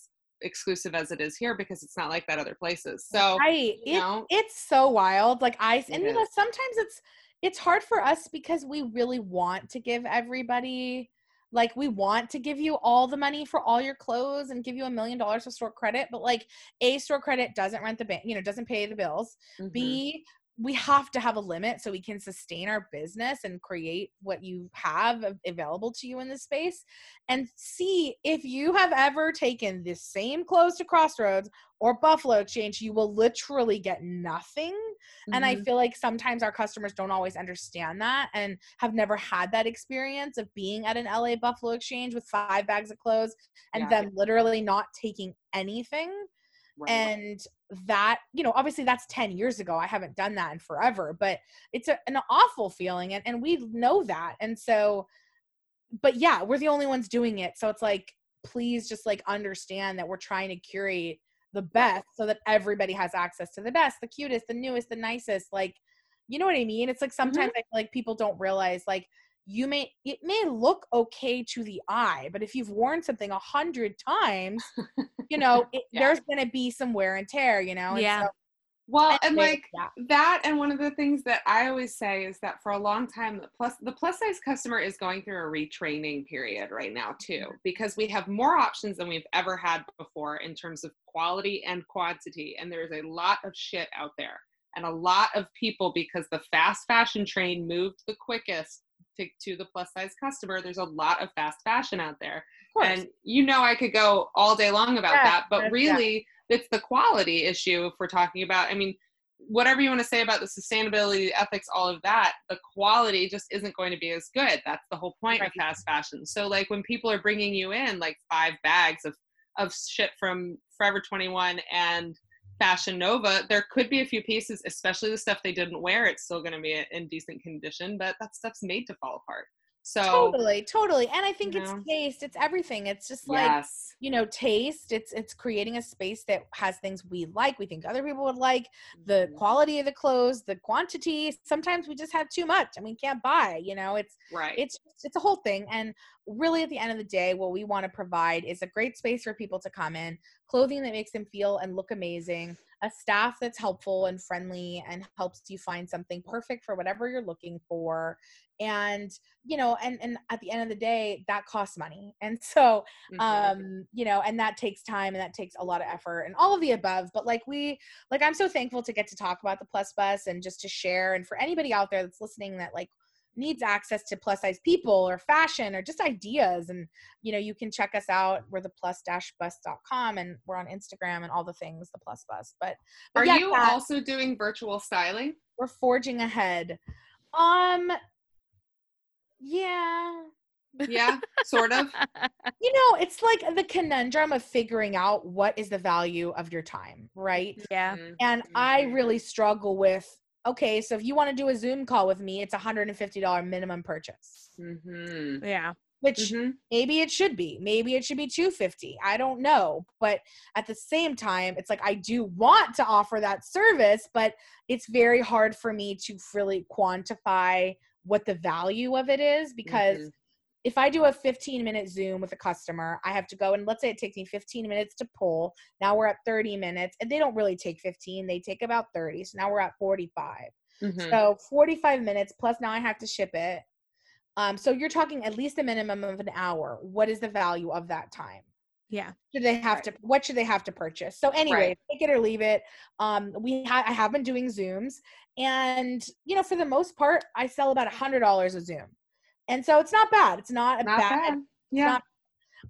exclusive as it is here because it's not like that other places. So,
right.
you
It,
know,
it's so wild. Like I and you know sometimes it's it's hard for us because we really want to give everybody like we want to give you all the money for all your clothes and give you a million dollars of store credit, but like a store credit doesn't rent the bank, you know, doesn't pay the bills.
mhm.
B, we have to have a limit so we can sustain our business and create what you have available to you in this space. And see if you have ever taken the same clothes to Crossroads or Buffalo Exchange, you will literally get nothing. And I
Mhm.
feel like sometimes our customers don't always understand that and have never had that experience of being at an LA Buffalo Exchange with five bags of clothes and
Yeah.
them literally not taking anything
Right.
and that you know obviously that's 10 years ago i haven't done that in forever but it's a, an awful feeling and, and we know that and so but yeah we're the only ones doing it so it's like please just like understand that we're trying to curate the best so that everybody has access to the best the cutest the newest the nicest like you know what i mean? It's like mm-hmm. sometimes i feel like people don't realize like you may it may look okay to the eye but if you've worn something a hundred times you know it,
Yeah.
there's gonna be some wear and tear you know and
Yeah.
so
well, and like,
yeah.
that and one of the things that i always say is that for a long time the plus the plus size customer is going through a retraining period right now too mm-hmm. because we have more options than we've ever had before in terms of quality and quantity and there's a lot of shit out there and a lot of people because the fast fashion train moved the quickest to, to the plus size customer there's a lot of fast fashion out there. And you know i could go all day long about
Yeah,
that but
yeah.
really it's the quality issue if we're talking about i mean whatever you want to say about the sustainability the ethics all of that the quality just isn't going to be as good. That's the whole point of fast fashion. So like when people are bringing you in like five bags of of shit from forever 21 and fashion nova there could be a few pieces especially the stuff they didn't wear it's still going to be in decent condition but that stuff's made to fall apart so
totally totally and i think
you
it's taste it's everything it's just like
yes.
you know taste it's it's creating a space that has things we like we think other people would like the
Mhm.
quality of the clothes the quantity sometimes we just have too much and we can't buy you know it's
right.
it's it's a whole thing and really at the end of the day what we want to provide is a great space for people to come in clothing that makes them feel and look amazing a staff that's helpful and friendly and helps you find something perfect for whatever you're looking for. And you know and and at the end of the day that costs money. And so
Mhm.
um you know and that takes time and that takes a lot of effort and all of the above. But like we like i'm so thankful to get to talk about the plus bus and just to share. And for anybody out there that's listening that like needs access to plus size people or fashion or just ideas and you know you can check us out we're the plus dash bus.com and we're on instagram and all the things the plus bus but, but
Are
yeah,
you
Kat,
also doing virtual styling?
we're forging ahead um yeah
Yeah, sort of.
you know it's like the conundrum of figuring out what is the value of your time right
yeah.
Mhm.
and i
Mhm.
really struggle with okay so if you want to do a zoom call with me it's a $150 minimum purchase
Mhm.
Yeah.
which
Mhm.
maybe it should be maybe it should be 250 i don't know but at the same time it's like i do want to offer that service but it's very hard for me to really quantify what the value of it is because
Mhm.
If I do a 15 minute Zoom with a customer, I have to go and let's say it takes me 15 minutes to pull. Now we're at 30 minutes, and they don't really take 15, they take about 30. So now we're at 45.
Mhm.
So 45 minutes plus now I have to ship it. Um, so you're talking at least a minimum of an hour. What is the value of that time?
Yeah.
Should they have to? What should they have to purchase? So anyway,
Right.
take it or leave it. Um, we ha- I have been doing Zooms, and you know, for the most part, I sell about a hundred dollars a Zoom, and so it's not bad. It's not a
Not
bad
bad. Yeah.
not-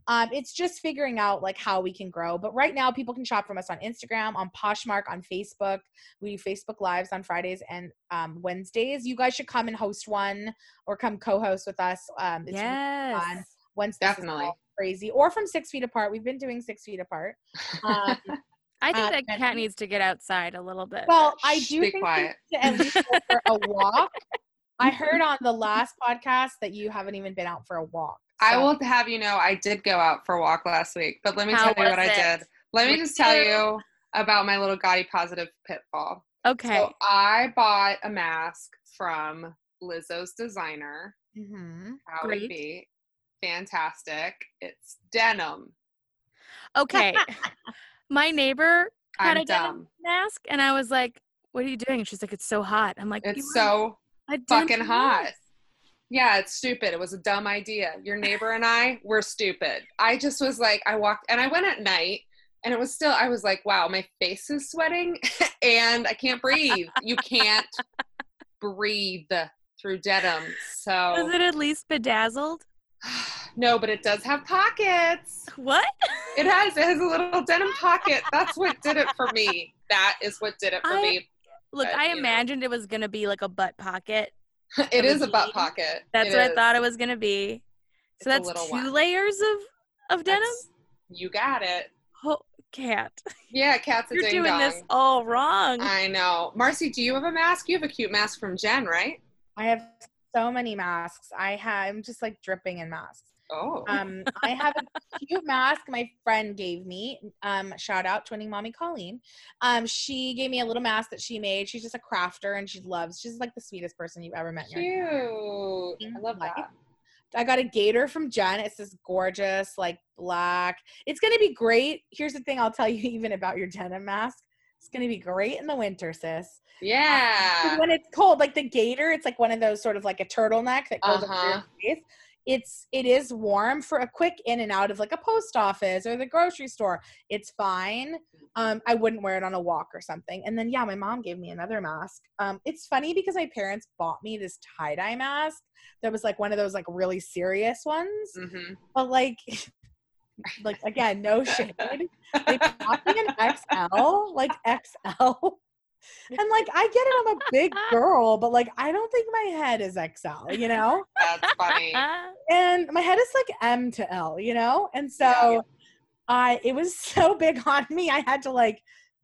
um, it's just figuring out like how we can grow. But right now, people can shop from us on Instagram, on Poshmark, on Facebook. We do Facebook Lives on Fridays and um, Wednesdays. You guys should come and host one or come co-host with us. Um, it's really fun. once
Definitely.
crazy, or from Six Feet Apart. We've been doing Six Feet Apart. Um,
I think
Uh,
that
and-
cat needs to get outside a little bit.
well, I do
be
think
quiet.
we should at least go for a walk. I heard on the last podcast that you haven't even been out for a walk.
I
so-
will have you know I did go out for a walk last week, but let me
How
tell you what
was
I did. Let me just tell you about my little Gotti positive pitfall.
okay.
So I bought a mask from Lizzo's designer.
Mhm.
How
Great.
it be? Fantastic. It's denim.
okay. My neighbor had
I'm
a denim mask, and I was like, "What are you doing?" And she's like, "It's so hot." I'm like,
It's so fucking hot. Yeah, it's stupid. It was a dumb idea. Your neighbor and I were stupid. I just was like, I walked and I went at night and it was still, I was like, wow, my face is sweating and I can't breathe. You can't breathe through denim. So,
Was it at least bedazzled?
no, but it does have pockets.
What?
It has, it has a little denim pocket. That's what did it for me. That is what did it for
I-
me.
Look,
But,
I
you know.
imagined it was gonna be like a butt pocket.
it is a butt
jean.
pocket.
That's
It
what I thought it was gonna be. So
It's
that's two
one.
layers of of denim.
That's- You got it.
Oh, cat,
Yeah, cat's
you're doing
dong.
this all wrong.
I know. Marcy, do you have a mask? You have a cute mask from Jen, right?
I have so many masks. I have, I'm just like dripping in masks.
Oh.
Um, I have a cute mask my friend gave me. Um, shout out twinning mommy Colleen. Um, she gave me a little mask that she made. She's just a crafter and she loves. She's like the sweetest person you've ever met.
cute. I love
Like-
that.
I got a gaiter from Jen. It's this gorgeous, like black. It's gonna be great. Here's the thing I'll tell you even about your denim mask. It's gonna be great in the winter, sis.
Yeah.
When it's cold, like the gaiter, it's like one of those sort of like a turtleneck that goes over
Uh-huh.
your face. It's it is warm for a quick in and out of like a post office or the grocery store. It's fine. Um, I wouldn't wear it on a walk or something. And then yeah, my mom gave me another mask. Um, it's funny because my parents bought me this tie dye mask that was like one of those like really serious ones,
mm-hmm.
but like. like again, no shade. They bought me an XL, like XL. And like I get it, I'm a big girl, but like I don't think my head is XL, you know?
That's funny.
And my head is like M to L, you know? And so
Yeah.
I it was so big on me, I had to like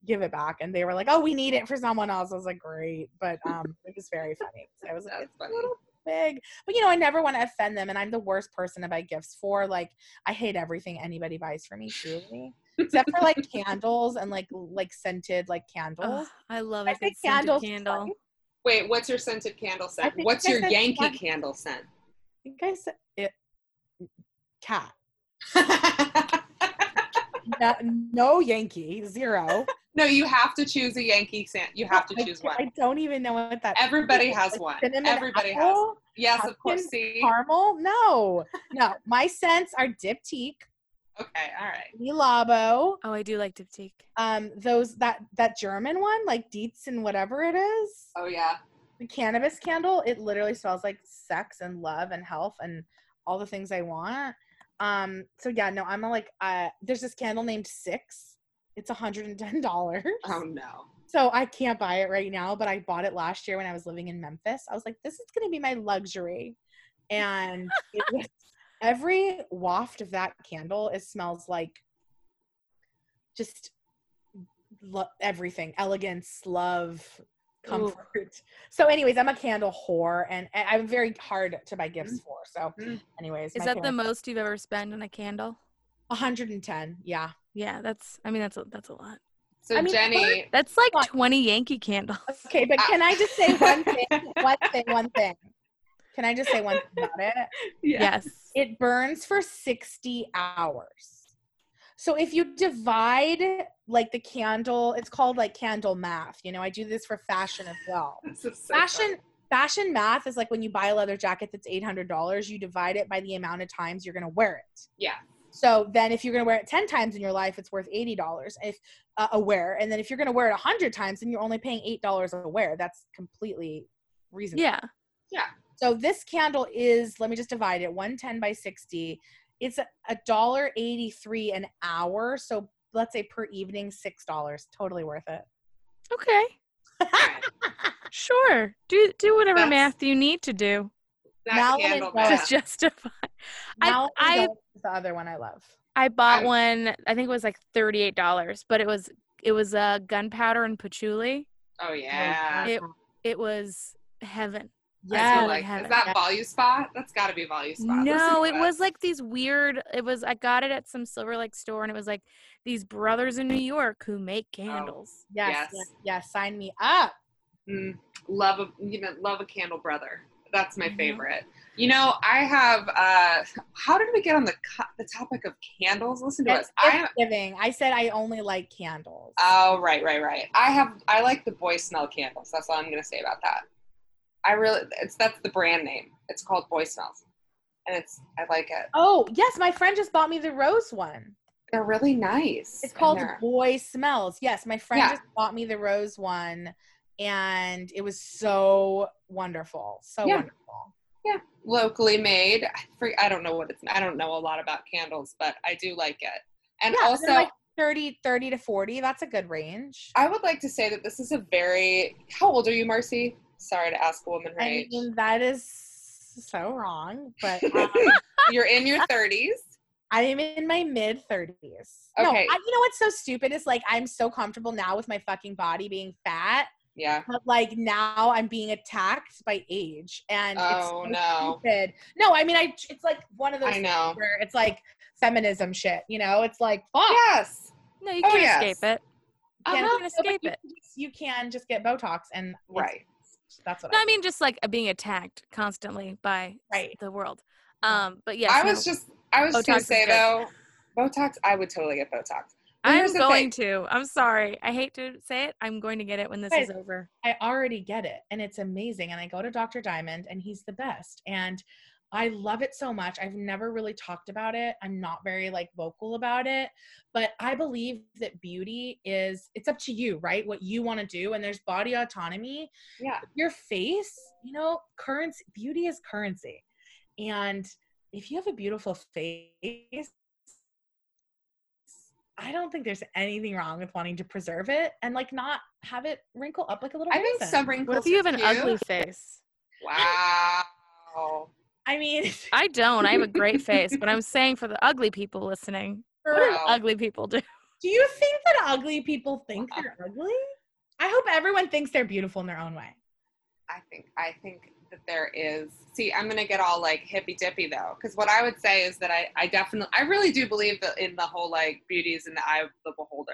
give it back. And they were like, Oh, we need it for someone else. I was like, Great. But um it was very funny. So I was like,
That's
it's a little big. But you know, I never want to offend them, and I'm the worst person to buy gifts for. Like I hate everything anybody buys for me, truly. Except for like candles and like like scented like candles.
Ugh, I love
I
a good
think
scented
candles
candle.
fine.
Wait, what's your scented candle scent? What's your Yankee
one-
candle scent?
I think I said it. cat. No, no Yankee, zero.
no, you have to choose a Yankee scent. You have to
I
choose one.
I don't even know what that.
Everybody
is.
has
Like
one.
cinnamon
Everybody has.
apple,
Yes, of course. See.
Caramel? No, no. My scents are Diptyque,
Okay. All right.
Oh,
Labo,
I do like Diptyque.
um, those that that German one, like Dietz and whatever it is.
Oh yeah.
The cannabis candle, it literally smells like sex and love and health and all the things I want. Um, so yeah, no, I'm a, like, uh, there's this candle named Six. It's $110.
Oh no.
So I can't buy it right now, but I bought it last year when I was living in Memphis. I was like, this is going to be my luxury. And it was, every waft of that candle, it smells like just lo- everything elegance, love,
Ooh.
comfort. So, anyways, I'm a candle whore and I- I'm very hard to buy gifts for. So,
Mm.
anyways,
Is
my
that the most you've ever spent on a candle?
110? Yeah.
Yeah, that's. I mean, that's a, that's a lot.
So
I mean,
Jenny.
That's like twenty Yankee candles.
Okay, but can I just say one thing? One thing, one thing. Can I just say one thing about it?
Yes.
It burns for 60 hours. So if you divide like the candle, it's called like candle math. You know, I do this for fashion as well.
So
Fashion
funny.
fashion math is like when you buy a leather jacket that's $800, you divide it by the amount of times you're going to wear it.
Yeah.
So then if you're going to wear it 10 times in your life, it's worth $80 if uh, a wear. And then if you're going to wear it 100 times, then you're only paying $8 a wear. That's completely reasonable.
Yeah. Yeah.
So this candle is, let me just divide it, 110 by 60. It's a, a dollar 83 an hour. So let's say per evening, six dollars. Totally worth it.
Okay. Sure. Do do whatever
That's-
math you need to do
That candle
Rose.
to justify.
Now
I-
is the other one I love.
I bought
I'm-
one. I think it was like thirty eight dollars, but it was it was uh, gunpowder and patchouli.
Oh yeah.
It it was heaven.
I
Yeah.
like is that
Yeah.
Volume Spot? That's got to be Volume Spot.
No,
Listen to
it was like these weird. It was I got it at some Silver Lake store, and it was like these brothers in New York who make candles.
Yes,
Yes.
yes, yes. Sign me up.
Mm, love a you know love a candle brother. That's my
Mhm.
favorite. You know, I have. uh How did we get on the co- the topic of candles? Listen to
It's
us. I
giving. I said I only like candles.
oh right right right. I have I like the boy smell candles. That's all I'm gonna say about that. I really it's that's the brand name. It's called Boy Smells, and it's I like it.
oh yes, my friend just bought me the rose one.
They're really nice.
It's called Boy Smells. Yes, my friend
Yeah.
just bought me the rose one, and it was so wonderful. So
Yeah.
wonderful.
Yeah, locally made. I, for, I don't know what it's. I don't know a lot about candles, but I do like it. And
Yeah,
also,
like 30, 30 to 40. That's a good range.
I would like to say that this is a very. How old are you, Marcy? Sorry to ask a woman her
I
age.
mean, that is so wrong, but um,
You're in your 30s.
I am in my mid 30s. No,
Okay.
I, you know what's so stupid is like I'm so comfortable now with my fucking body being fat,
Yeah.
but like now I'm being attacked by age, and
Oh,
it's so
no.
stupid. No, I mean I. It's like one of those
I know.
where it's like feminism shit. You know, it's like fuck.
Yes.
No, you
Oh,
can't
yes.
escape it.
You
Uh-huh.
can't
You can
but
escape
you,
it.
can just- You can just get Botox, and
Right.
That's what
No,
I
I mean just like being attacked constantly by
Right.
the world. Um, but yeah,
I was
no,
just. I was just gonna say though, Botox. I would totally get Botox.
I'm going to. I'm sorry. I hate to say it. I'm going to get it when this is over.
I already get it and it's amazing. And I go to Dr. Diamond and he's the best. And I love it so much. I've never really talked about it. I'm not very like vocal about it, but I believe that beauty is it's up to you, right? What you want to do and there's body autonomy.
Yeah.
Your face, you know, currency beauty is currency. And if you have a beautiful face, I don't think there's anything wrong with wanting to preserve it and like not have it wrinkle up like a little
I think some wrinkles.
What if you have an
cute.
ugly face?
Wow.
I mean,
I don't. I have a great face, but I'm saying for the ugly people listening, what do ugly people do?
do you think that ugly people think
Wow.
they're ugly? I hope everyone thinks they're beautiful in their own way.
I think I think that there is. See, I'm gonna get all like hippy dippy though, because what I would say is that I I definitely I really do believe that in the whole like beauty is in the eye of the beholder.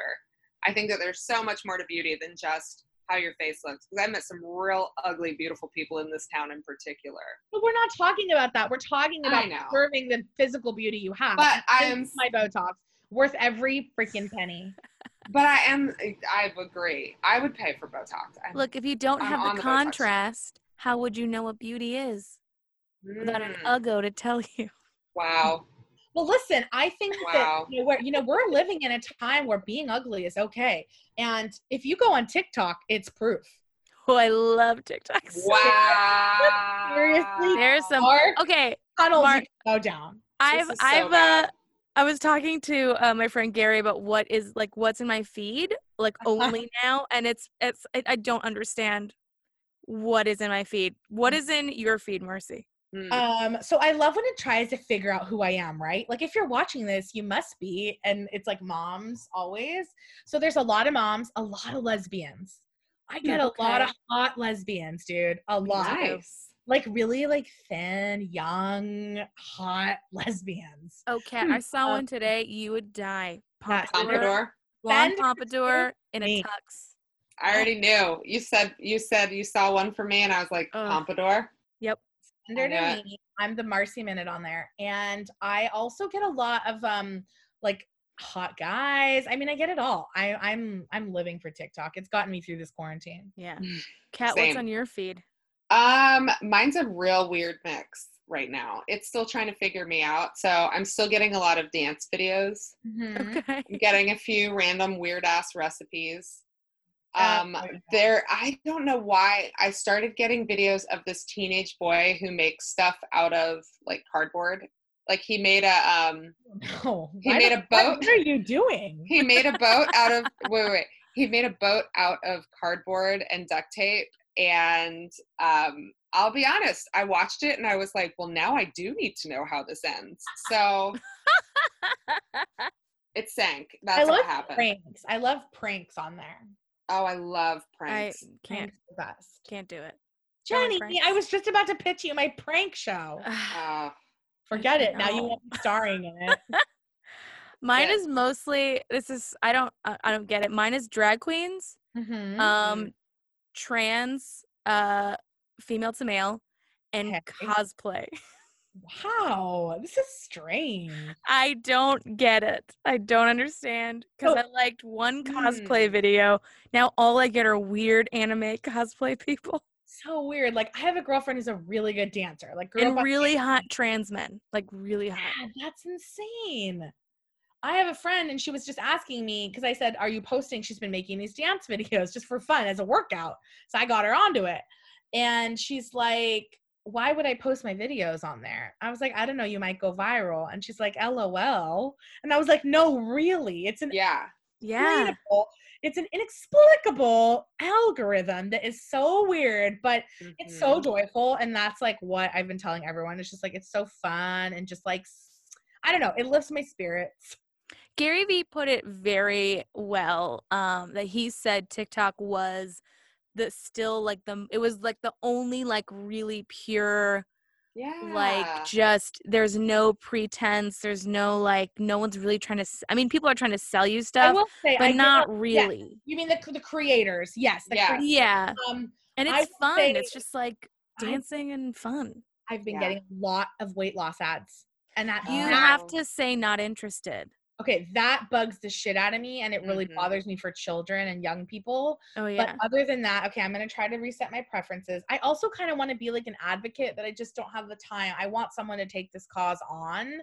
I think that there's so much more to beauty than just how your face looks because I met some real ugly, beautiful people in this town in particular.
But we're not talking about that. We're talking about
know.
preserving the physical beauty you have.
But I am-
my Botox worth every freaking penny.
But I am, I agree. I would pay for Botox. I'm-
Look, if you don't
I'm
have the
the Botox.
contrast, how would you know what beauty is without an
Mm,
uggo to tell you?
wow.
Well, listen, I think
Wow.
that you know, we're, you know we're living in a time where being ugly is okay, and if you go on TikTok, it's proof.
Oh, I love TikTok. so.
Wow.
Seriously?
There's some.
Mark
Okay,
tunnels
Mark-
go down.
I've
so
I've uh. I was talking to uh, my friend Gary about what is like what's in my feed like only now, and it's it's I, I don't understand what is in my feed. What is in your feed, Marcy?
Mm.
Um, so I love when it tries to figure out who I am, right? Like if you're watching this, you must be, and it's like moms always. So there's a lot of moms, a lot of lesbians. I get a lot of hot lesbians, dude. A lot.
nice.
Like really like thin, young, hot lesbians.
Okay, I saw
Um,
one today. You would die. Pompadour,
Pompadour.
blonde pompadour in a
me.
tux.
I already knew. You said you said you saw one for me, and I was like,
Ugh.
Pompadour.
Yep.
Under
I
to
got-
me, I'm the Marcy Minute on there. And I also get a lot of um like hot guys. I mean, I get it all. I, I'm I'm living for TikTok. It's gotten me through this quarantine.
Yeah. Kat, what's on your feed?
Um, mine's a real weird mix right now. It's still trying to figure me out. So I'm still getting a lot of dance videos.
Mhm.
Okay.
I'm getting a few random weird ass recipes. Um,
oh,
there, I don't know why I started getting videos of this teenage boy who makes stuff out of like cardboard. Like he made a um,
No.
He made a boat.
What are you doing?
he made a boat out of wait, wait, wait. He made a boat out of cardboard and duct tape. And um, I'll be honest, I watched it and I was like, well, now I do need to know how this ends. So it sank. That's
I love
what happened.
pranks. I love pranks on there.
Oh, I love pranks.
I can't
Pranks the best.
can't do it.
Jenny. I was just about to pitch you my prank show.
Oh,
Forget it. Now you won't be starring in it.
Mine
Yeah.
is mostly this is I don't I don't get it. Mine is drag queens,
Mhm.
um, trans, uh, female to male, and
Okay.
cosplay.
wow, this is strange.
I don't get it. I don't understand because
So-
I liked one cosplay
Hmm.
video. Now all I get are weird anime cosplay people
So weird. Like I have a girlfriend who's a really good dancer. Like
and
on
really hot trans men, like really hot.
That's insane. I have a friend and she was just asking me because I said, Are you posting? She's been making these dance videos just for fun as a workout. So I got her onto it. And she's like, Why would I post my videos on there? I was like, I don't know, you might go viral. And she's like, LOL. And I was like, No, really. It's an
yeah.
Yeah.
it's an inexplicable algorithm that is so weird, but it's so
Mhm.
joyful and that's like what i've been telling everyone it's just like it's so fun and just like I don't know it lifts my spirits
Gary Vee put it very well. Um, that he said TikTok was the still like the it was like the only like really pure
yeah.
like just there's no pretense there's no like no one's really trying to I mean people are trying to sell you
i
stuff
will say
but
get
not
a- yeah,
really
you mean the, the creators yes the
Yeah.
crea-
yeah
um
and it's fun
say
it's just like dancing and fun
i've been
Yeah.
getting a lot of weight loss ads and that
you
Oh.
have to say not interested
okay that bugs the shit out of me and it really
Mhm.
bothers me for children and young people
oh yeah
But other than that, okay, I'm gonna try to reset my preferences. I also kind of want to be like an advocate, but I just don't have the time. I want someone to take this cause on.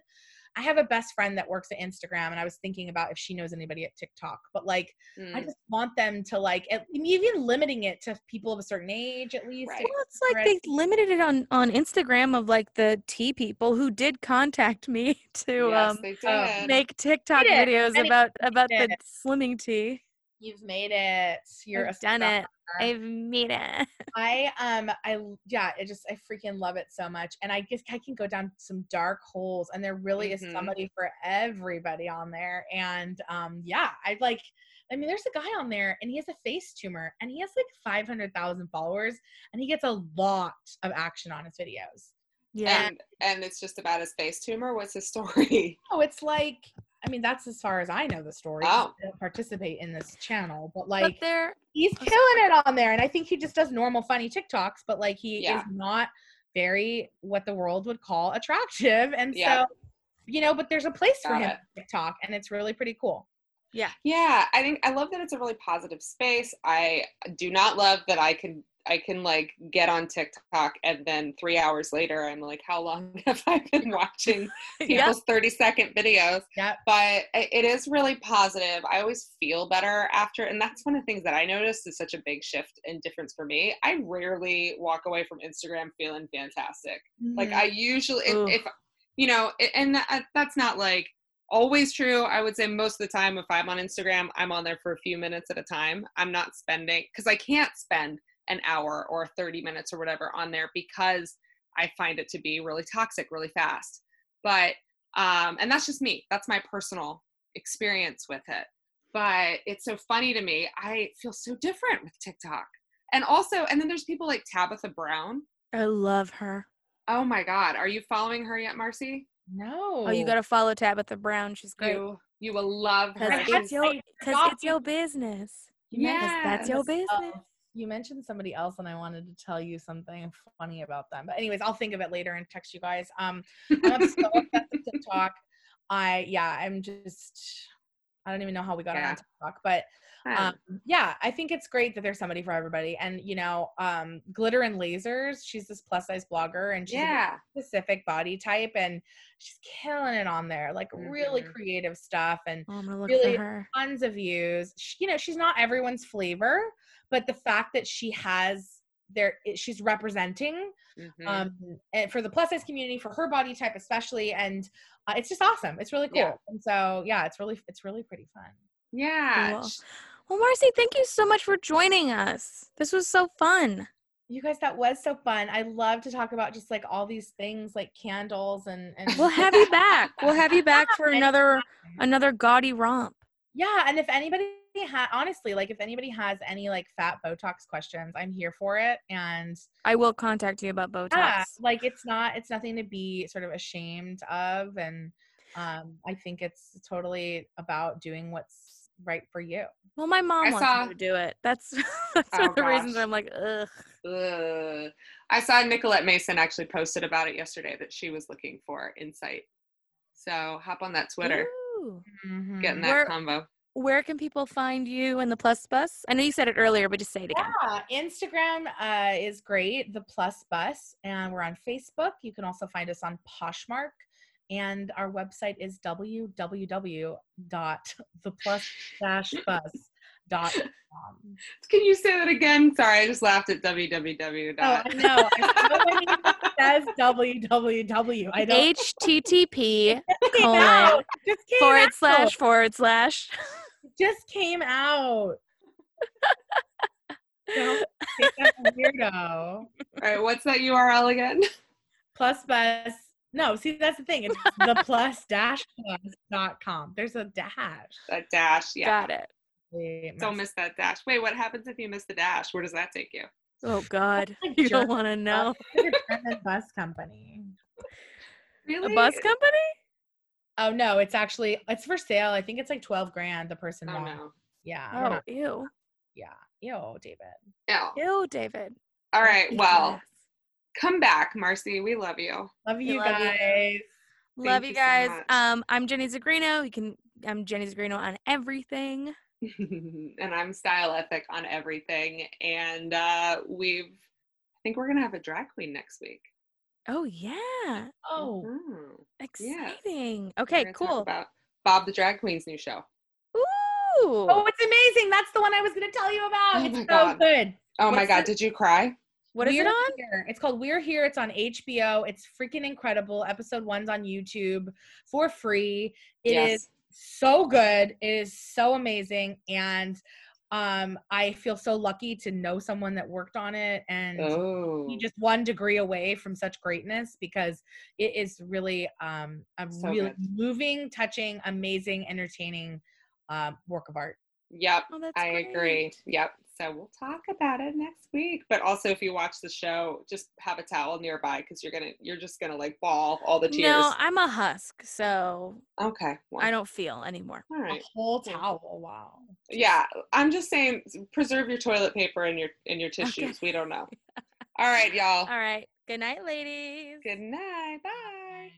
I have a best friend that works at Instagram, and I was thinking about if she knows anybody at TikTok. But like, I
Mm.
just want them to like, at, even limiting it to people of a certain age at least.
Right.
well, it's like
Right.
they limited it on on Instagram of like the tea people who did contact me to
yes,
um
they did.
make TikTok videos about about the
did.
slimming tea.
You've made it. You're
I've
a
done
star.
it. I've made it.
I um I yeah, it just I freaking love it so much. And I guess I can go down some dark holes and there really
Mhm.
is somebody for everybody on there. And um yeah, I like I mean there's a guy on there and he has a face tumor and he has like 500,000 followers and he gets a lot of action on his videos.
Yeah.
and and it's just about his face tumor. What's his story?
Oh, it's like I mean, that's as far as I know the story.
Oh.
I don't participate in this channel, but
but
like
they're
he's
Oh,
killing it on there, and I think he just does normal funny TikToks, but like he
Yeah.
is not very what the world would call attractive, and
Yeah.
so you know, but there's a place for him
it.
on TikTok, and it's really pretty cool.
Yeah. Yeah, I think I love that it's a really positive space. I do not love that I can I can like get on TikTok and then three hours later I'm like, how long have I been watching people's 30 second videos?
Yep.
But it is really positive. I always feel better after, and that's one of the things that I noticed is such a big shift and difference for me. I rarely walk away from Instagram feeling fantastic. Like
Mhm.
I usually, if, if you know, and that's not like always true. I would say most of the time, if I'm on Instagram, I'm on there for a few minutes at a time. I'm not spending because I can't spend an hour or 30 minutes or whatever on there because I find it to be really toxic really fast. But um, and that's just me. That's my personal experience with it. But it's so funny to me. I feel so different with TikTok. And also, and then there's people like Tabitha Brown.
I love her.
Oh my God. Are you following her yet, Marcy?
no.
Oh, you got to follow Tabitha Brown. She's great.
You you will love her.
Because it's your, cause it's your business.
You mentioned
that's your business.
else. You mentioned somebody else, and I wanted to tell you something funny about them. But anyways, I'll think of it later and text you guys. Um, I'm so obsessed with TikTok. I yeah, I'm just I don't even know how we got
Yeah.
on TikTok, but
Yeah.
um, yeah, I think it's great that there's somebody for everybody. And you know, um, Glitter and Lazers, she's this plus size blogger, and she's a
yeah.
specific body type, and she's killing it on there. Like really
Mhm.
creative stuff, and
Oh, I'm going to look
really tons of views. She, you know, she's not everyone's flavor, but the fact that she has there, she's representing
Mhm.
um and for the plus size community, for her body type especially, and uh, it's just awesome. It's really cool.
Yeah.
And so yeah, it's really it's really pretty fun.
yeah.
Cool. Well, Marcy, thank you so much for joining us. This was so fun.
You guys, that was so fun. I love to talk about just like all these things like candles and and
We'll have you back. We'll have you back for another another gaudy romp.
yeah. And if anybody ha- honestly like if anybody has any like fat Botox questions, I'm here for it. And
I will contact you about Botox.
yeah, like it's not it's nothing to be sort of ashamed of. And um, I think it's totally about doing what's right for you.
Well, my mom
I
wants
saw-
me to do it. That's that's
Oh,
one of the reasons. I'm like, ugh.
Ugh. I saw Nicolette Mason actually posted about it yesterday that she was looking for insight. So hop on that Twitter,
Ooh.
getting that
Where-
combo.
Where can people find you in the Plus Bus? I know you said it earlier, but just say it again.
Yeah, Instagram uh, is great, the Plus Bus, and we're on Facebook. You can also find us on Poshmark, and our website is www.theplus-bus.com.
Can you say that again? Sorry, I just laughed at www.
Oh, I know. I says www. I don't
HTTP colon
know, it just
forward slash forward slash.
It just came out. Don't think I'm a weirdo.
All right, what's that URL again?
plus bus no see that's the thing it's the plus dash plus dot com there's a dash
That dash. Yeah.
Got it.
Wait,
Don't miss that dash. Wait, what happens if you miss the dash? Where does that take you?
Oh God,
like
you don't want to know.
German bus company
Really?
A bus company?
Oh no it's actually it's for sale i think it's like 12 grand the person
Oh
wants
no.
yeah we're
Oh,
not-
ew,
yeah ew david
No.
ew, David.
All right.
Ew,
Well,
yes.
come back, Marcy. We love you.
love you
love you.
guys
love you
you
guys.
much.
um, I'm Jenny Zigrino. You can. I'm Jenny Zigrino on everything.
and I'm Style Ethic on everything. And uh, we've, I think we're gonna have a drag queen next week.
Oh yeah,
oh
Mhm.
exciting.
We're
Okay, cool.
About Bob the Drag Queen's new show.
Ooh.
oh it's amazing that's the one i was going to tell you about
Oh
it's
my
so
God.
good
Oh my God!
the-
Did you cry?
what is it
We're
on?
Here. It's called We're Here. It's on HBO. It's freaking incredible. Episode one's on YouTube for free. It is
yes.
so good. It is so amazing. And um, I feel so lucky to know someone that worked on it and
Oh.
be just one degree away from such greatness because it is really um, a
So
really
good.
moving, touching, amazing, entertaining um, work of art.
Yep.
Oh, that's
I
great.
agree. Yep. So we'll talk about it next week. But also, if you watch the show, just have a towel nearby because you're gonna you're just gonna like bawl all the tears.
No, I'm a husk, so
okay. Well,
I don't feel anymore.
all
A whole
Yeah.
towel. Wow.
Yeah, I'm just saying, preserve your toilet paper and your and your tissues. We don't know. All right, y'all.
All right. Good night, ladies.
Good night. Bye.